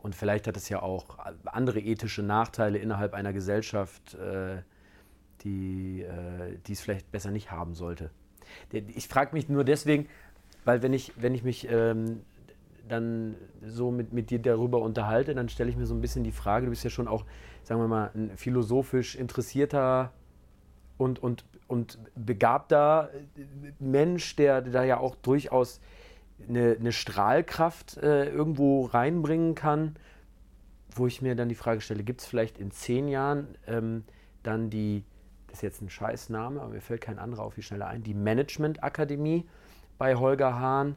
Und vielleicht hat es ja auch andere ethische Nachteile innerhalb einer Gesellschaft, äh, die äh, es vielleicht besser nicht haben sollte. Ich frage mich nur deswegen, weil wenn ich, wenn ich mich ähm, dann so mit, mit dir darüber unterhalte, dann stelle ich mir so ein bisschen die Frage, du bist ja schon auch, sagen wir mal, ein philosophisch interessierter und, und, und begabter Mensch, der da ja auch durchaus eine, eine Strahlkraft äh, irgendwo reinbringen kann, wo ich mir dann die Frage stelle, gibt es vielleicht in zehn Jahren ähm, dann die, das ist jetzt ein Scheißname, aber mir fällt kein anderer auf die Schnelle ein, die Management Akademie bei Holger Hahn,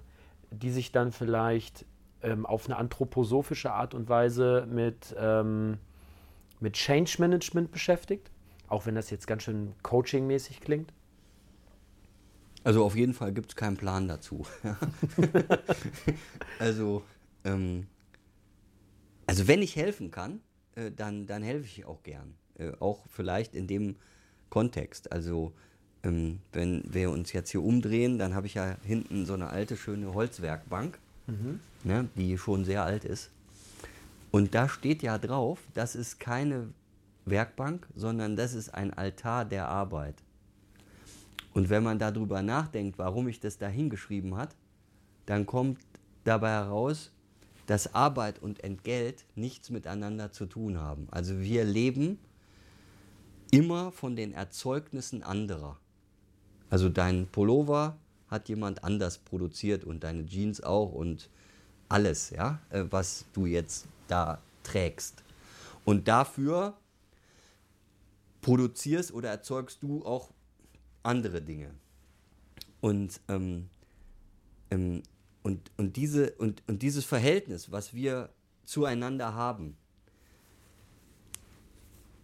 die sich dann vielleicht ähm, auf eine anthroposophische Art und Weise mit, ähm, mit Change Management beschäftigt, auch wenn das jetzt ganz schön coachingmäßig klingt? Also auf jeden Fall gibt es keinen Plan dazu. [laughs] [laughs] also, ähm, also wenn ich helfen kann, äh, dann, dann helfe ich auch gern. Äh, auch vielleicht in dem Kontext. Also ähm, wenn wir uns jetzt hier umdrehen, dann habe ich ja hinten so eine alte, schöne Holzwerkbank, mhm. ne, die schon sehr alt ist. Und da steht ja drauf, das ist keine Werkbank, sondern das ist ein Altar der Arbeit. Und wenn man darüber nachdenkt, warum ich das da hingeschrieben hat, dann kommt dabei heraus, dass Arbeit und Entgelt nichts miteinander zu tun haben. Also wir leben immer von den Erzeugnissen anderer. Also dein Pullover hat jemand anders produziert und deine Jeans auch und alles, ja, äh, was du jetzt da trägst. Und dafür produzierst oder erzeugst du auch andere Dinge. Und, ähm, ähm, und, und, diese, und, und dieses Verhältnis, was wir zueinander haben,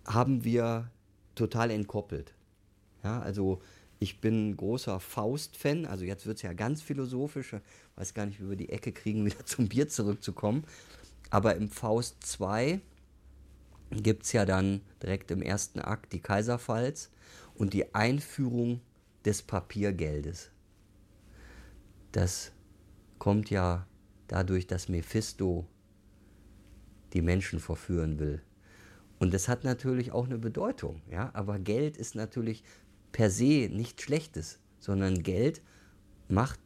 haben wir total entkoppelt. Ja, also ich bin großer Faust-Fan, also jetzt wird es ja ganz philosophisch, weiß gar nicht, wie wir die Ecke kriegen, [laughs] wieder zum Bier zurückzukommen. Aber im Faust 2 gibt es ja dann direkt im ersten Akt die Kaiserpfalz und die Einführung des Papiergeldes. Das kommt ja dadurch, dass Mephisto die Menschen verführen will. Und das hat natürlich auch eine Bedeutung, ja, aber Geld ist natürlich per se nichts Schlechtes, sondern Geld macht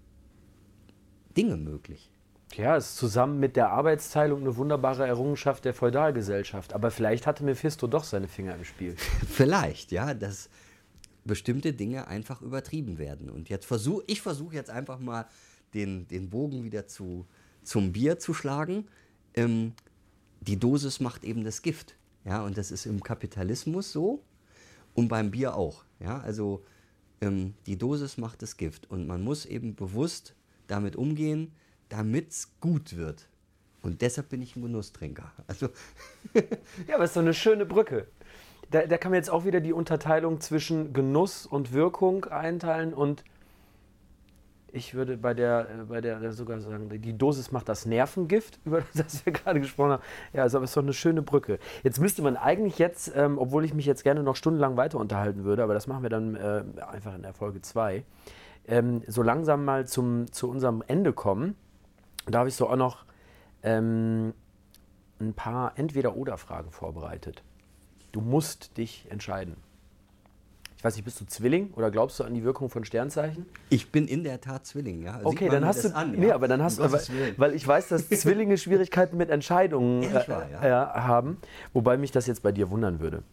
Dinge möglich. Ja, es ist zusammen mit der Arbeitsteilung eine wunderbare Errungenschaft der Feudalgesellschaft. Aber vielleicht hatte Mephisto doch seine Finger im Spiel. [laughs] vielleicht, ja, dass bestimmte Dinge einfach übertrieben werden. Und jetzt versuche ich versuche jetzt einfach mal den, den Bogen wieder zu, zum Bier zu schlagen. Ähm, die Dosis macht eben das Gift. Ja, und das ist im Kapitalismus so und beim Bier auch. Ja, also ähm, die Dosis macht das Gift und man muss eben bewusst damit umgehen, damit es gut wird. Und deshalb bin ich ein Genusstrinker. Also [laughs] ja, aber es ist so eine schöne Brücke. Da, da kann man jetzt auch wieder die Unterteilung zwischen Genuss und Wirkung einteilen und ich würde bei der, äh, bei der sogar sagen, die Dosis macht das Nervengift, [laughs] über das wir gerade gesprochen haben. Ja, also aber es ist doch eine schöne Brücke. Jetzt müsste man eigentlich jetzt, ähm, obwohl ich mich jetzt gerne noch stundenlang weiter unterhalten würde, aber das machen wir dann äh, einfach in der Folge 2, ähm, so langsam mal zum, zu unserem Ende kommen. Da habe ich so auch noch ähm, ein paar Entweder-Oder-Fragen vorbereitet. Du musst dich entscheiden. Ich weiß nicht, bist du Zwilling oder glaubst du an die Wirkung von Sternzeichen? Ich bin in der Tat Zwilling, ja. okay, dann hast du. An, ja? Nee, aber dann hast du. Weil, weil, ich weiß, dass [laughs] Zwillinge Schwierigkeiten mit Entscheidungen äh, war, ja. äh, haben. Wobei mich das jetzt bei dir wundern würde.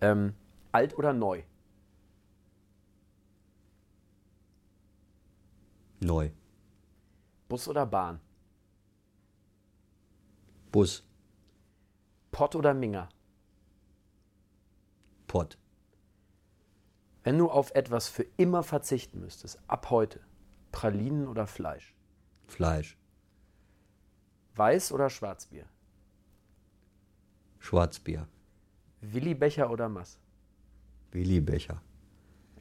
Ähm, alt oder neu? Neu. Bus oder Bahn? Bus. Pott oder Minger? Pott. Wenn du auf etwas für immer verzichten müsstest, ab heute, Pralinen oder Fleisch? Fleisch. Weiß oder Schwarzbier? Schwarzbier. Willi Becher oder Mass? Willi Becher.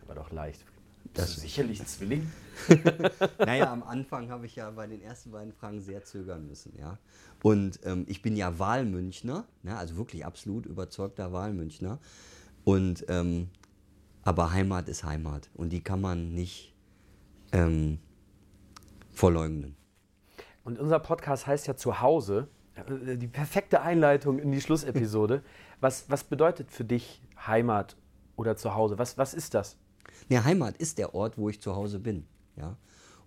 War doch leicht. Das ist sicherlich Zwilling. [laughs] naja, am Anfang habe ich ja bei den ersten beiden Fragen sehr zögern müssen, ja. Und ähm, ich bin ja Wahlmünchner, ne, also wirklich absolut überzeugter Wahlmünchner. Und ähm, aber Heimat ist Heimat und die kann man nicht ähm, verleugnen. Und unser Podcast heißt ja Zuhause. Äh, die perfekte Einleitung in die Schlussepisode. [laughs] was, was bedeutet für dich Heimat oder Zuhause? Was, was ist das? Ja, Heimat ist der Ort, wo ich zu Hause bin. Ja?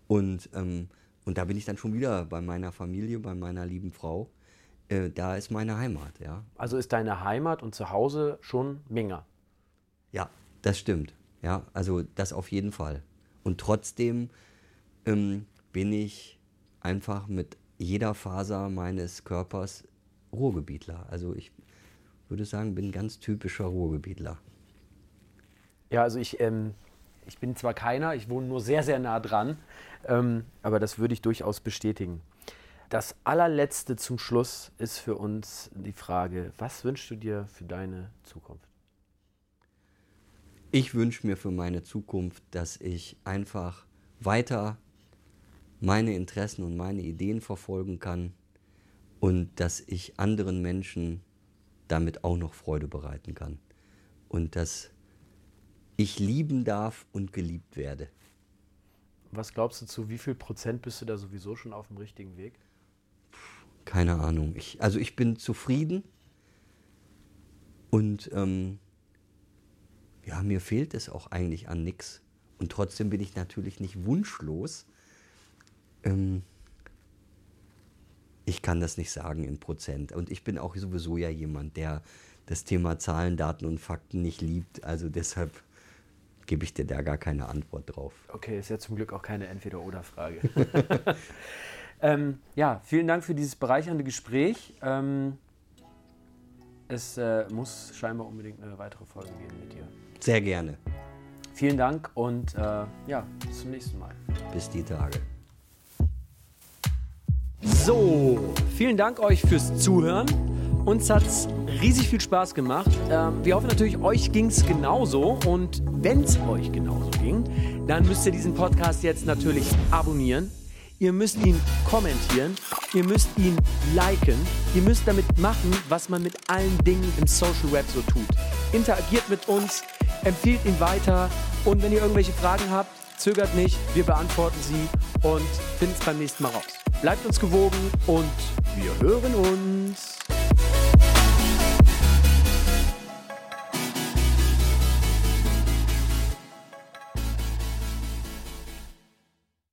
Und, ähm, und da bin ich dann schon wieder bei meiner Familie, bei meiner lieben Frau. Äh, da ist meine Heimat. Ja? Also ist deine Heimat und Zuhause schon Minga? Ja, das stimmt. Ja, also das auf jeden Fall. Und trotzdem ähm, bin ich einfach mit jeder Faser meines Körpers Ruhrgebietler. Also ich würde sagen, bin ganz typischer Ruhrgebietler. Ja, also ich, ähm, ich bin zwar keiner, ich wohne nur sehr, sehr nah dran, ähm, aber das würde ich durchaus bestätigen. Das allerletzte zum Schluss ist für uns die Frage, was wünschst du dir für deine Zukunft? Ich wünsche mir für meine Zukunft, dass ich einfach weiter meine Interessen und meine Ideen verfolgen kann und dass ich anderen Menschen damit auch noch Freude bereiten kann. Und dass ich lieben darf und geliebt werde. Was glaubst du, zu wie viel Prozent bist du da sowieso schon auf dem richtigen Weg? Keine Ahnung. Ich, also ich bin zufrieden und ähm, ja, mir fehlt es auch eigentlich an nichts. Und trotzdem bin ich natürlich nicht wunschlos. Ähm, ich kann das nicht sagen in Prozent. Und ich bin auch sowieso ja jemand, der das Thema Zahlen, Daten und Fakten nicht liebt. Also deshalb gebe ich dir da gar keine Antwort drauf. Okay, ist ja zum Glück auch keine Entweder-Oder-Frage. [laughs] ähm, ja, vielen Dank für dieses bereichernde Gespräch. Ähm, es äh, muss scheinbar unbedingt eine weitere Folge geben mit dir. Sehr gerne. Vielen Dank und äh, ja, bis zum nächsten Mal. Bis die Tage. So, vielen Dank euch fürs Zuhören. Uns hat es riesig viel Spaß gemacht. Ähm, wir hoffen natürlich, euch ging es genauso. Und wenn es euch genauso ging, dann müsst ihr diesen Podcast jetzt natürlich abonnieren. Ihr müsst ihn kommentieren, ihr müsst ihn liken, ihr müsst damit machen, was man mit allen Dingen im Social Web so tut. Interagiert mit uns, empfiehlt ihn weiter und wenn ihr irgendwelche Fragen habt, zögert nicht, wir beantworten sie und finden es beim nächsten Mal raus. Bleibt uns gewogen und wir hören uns.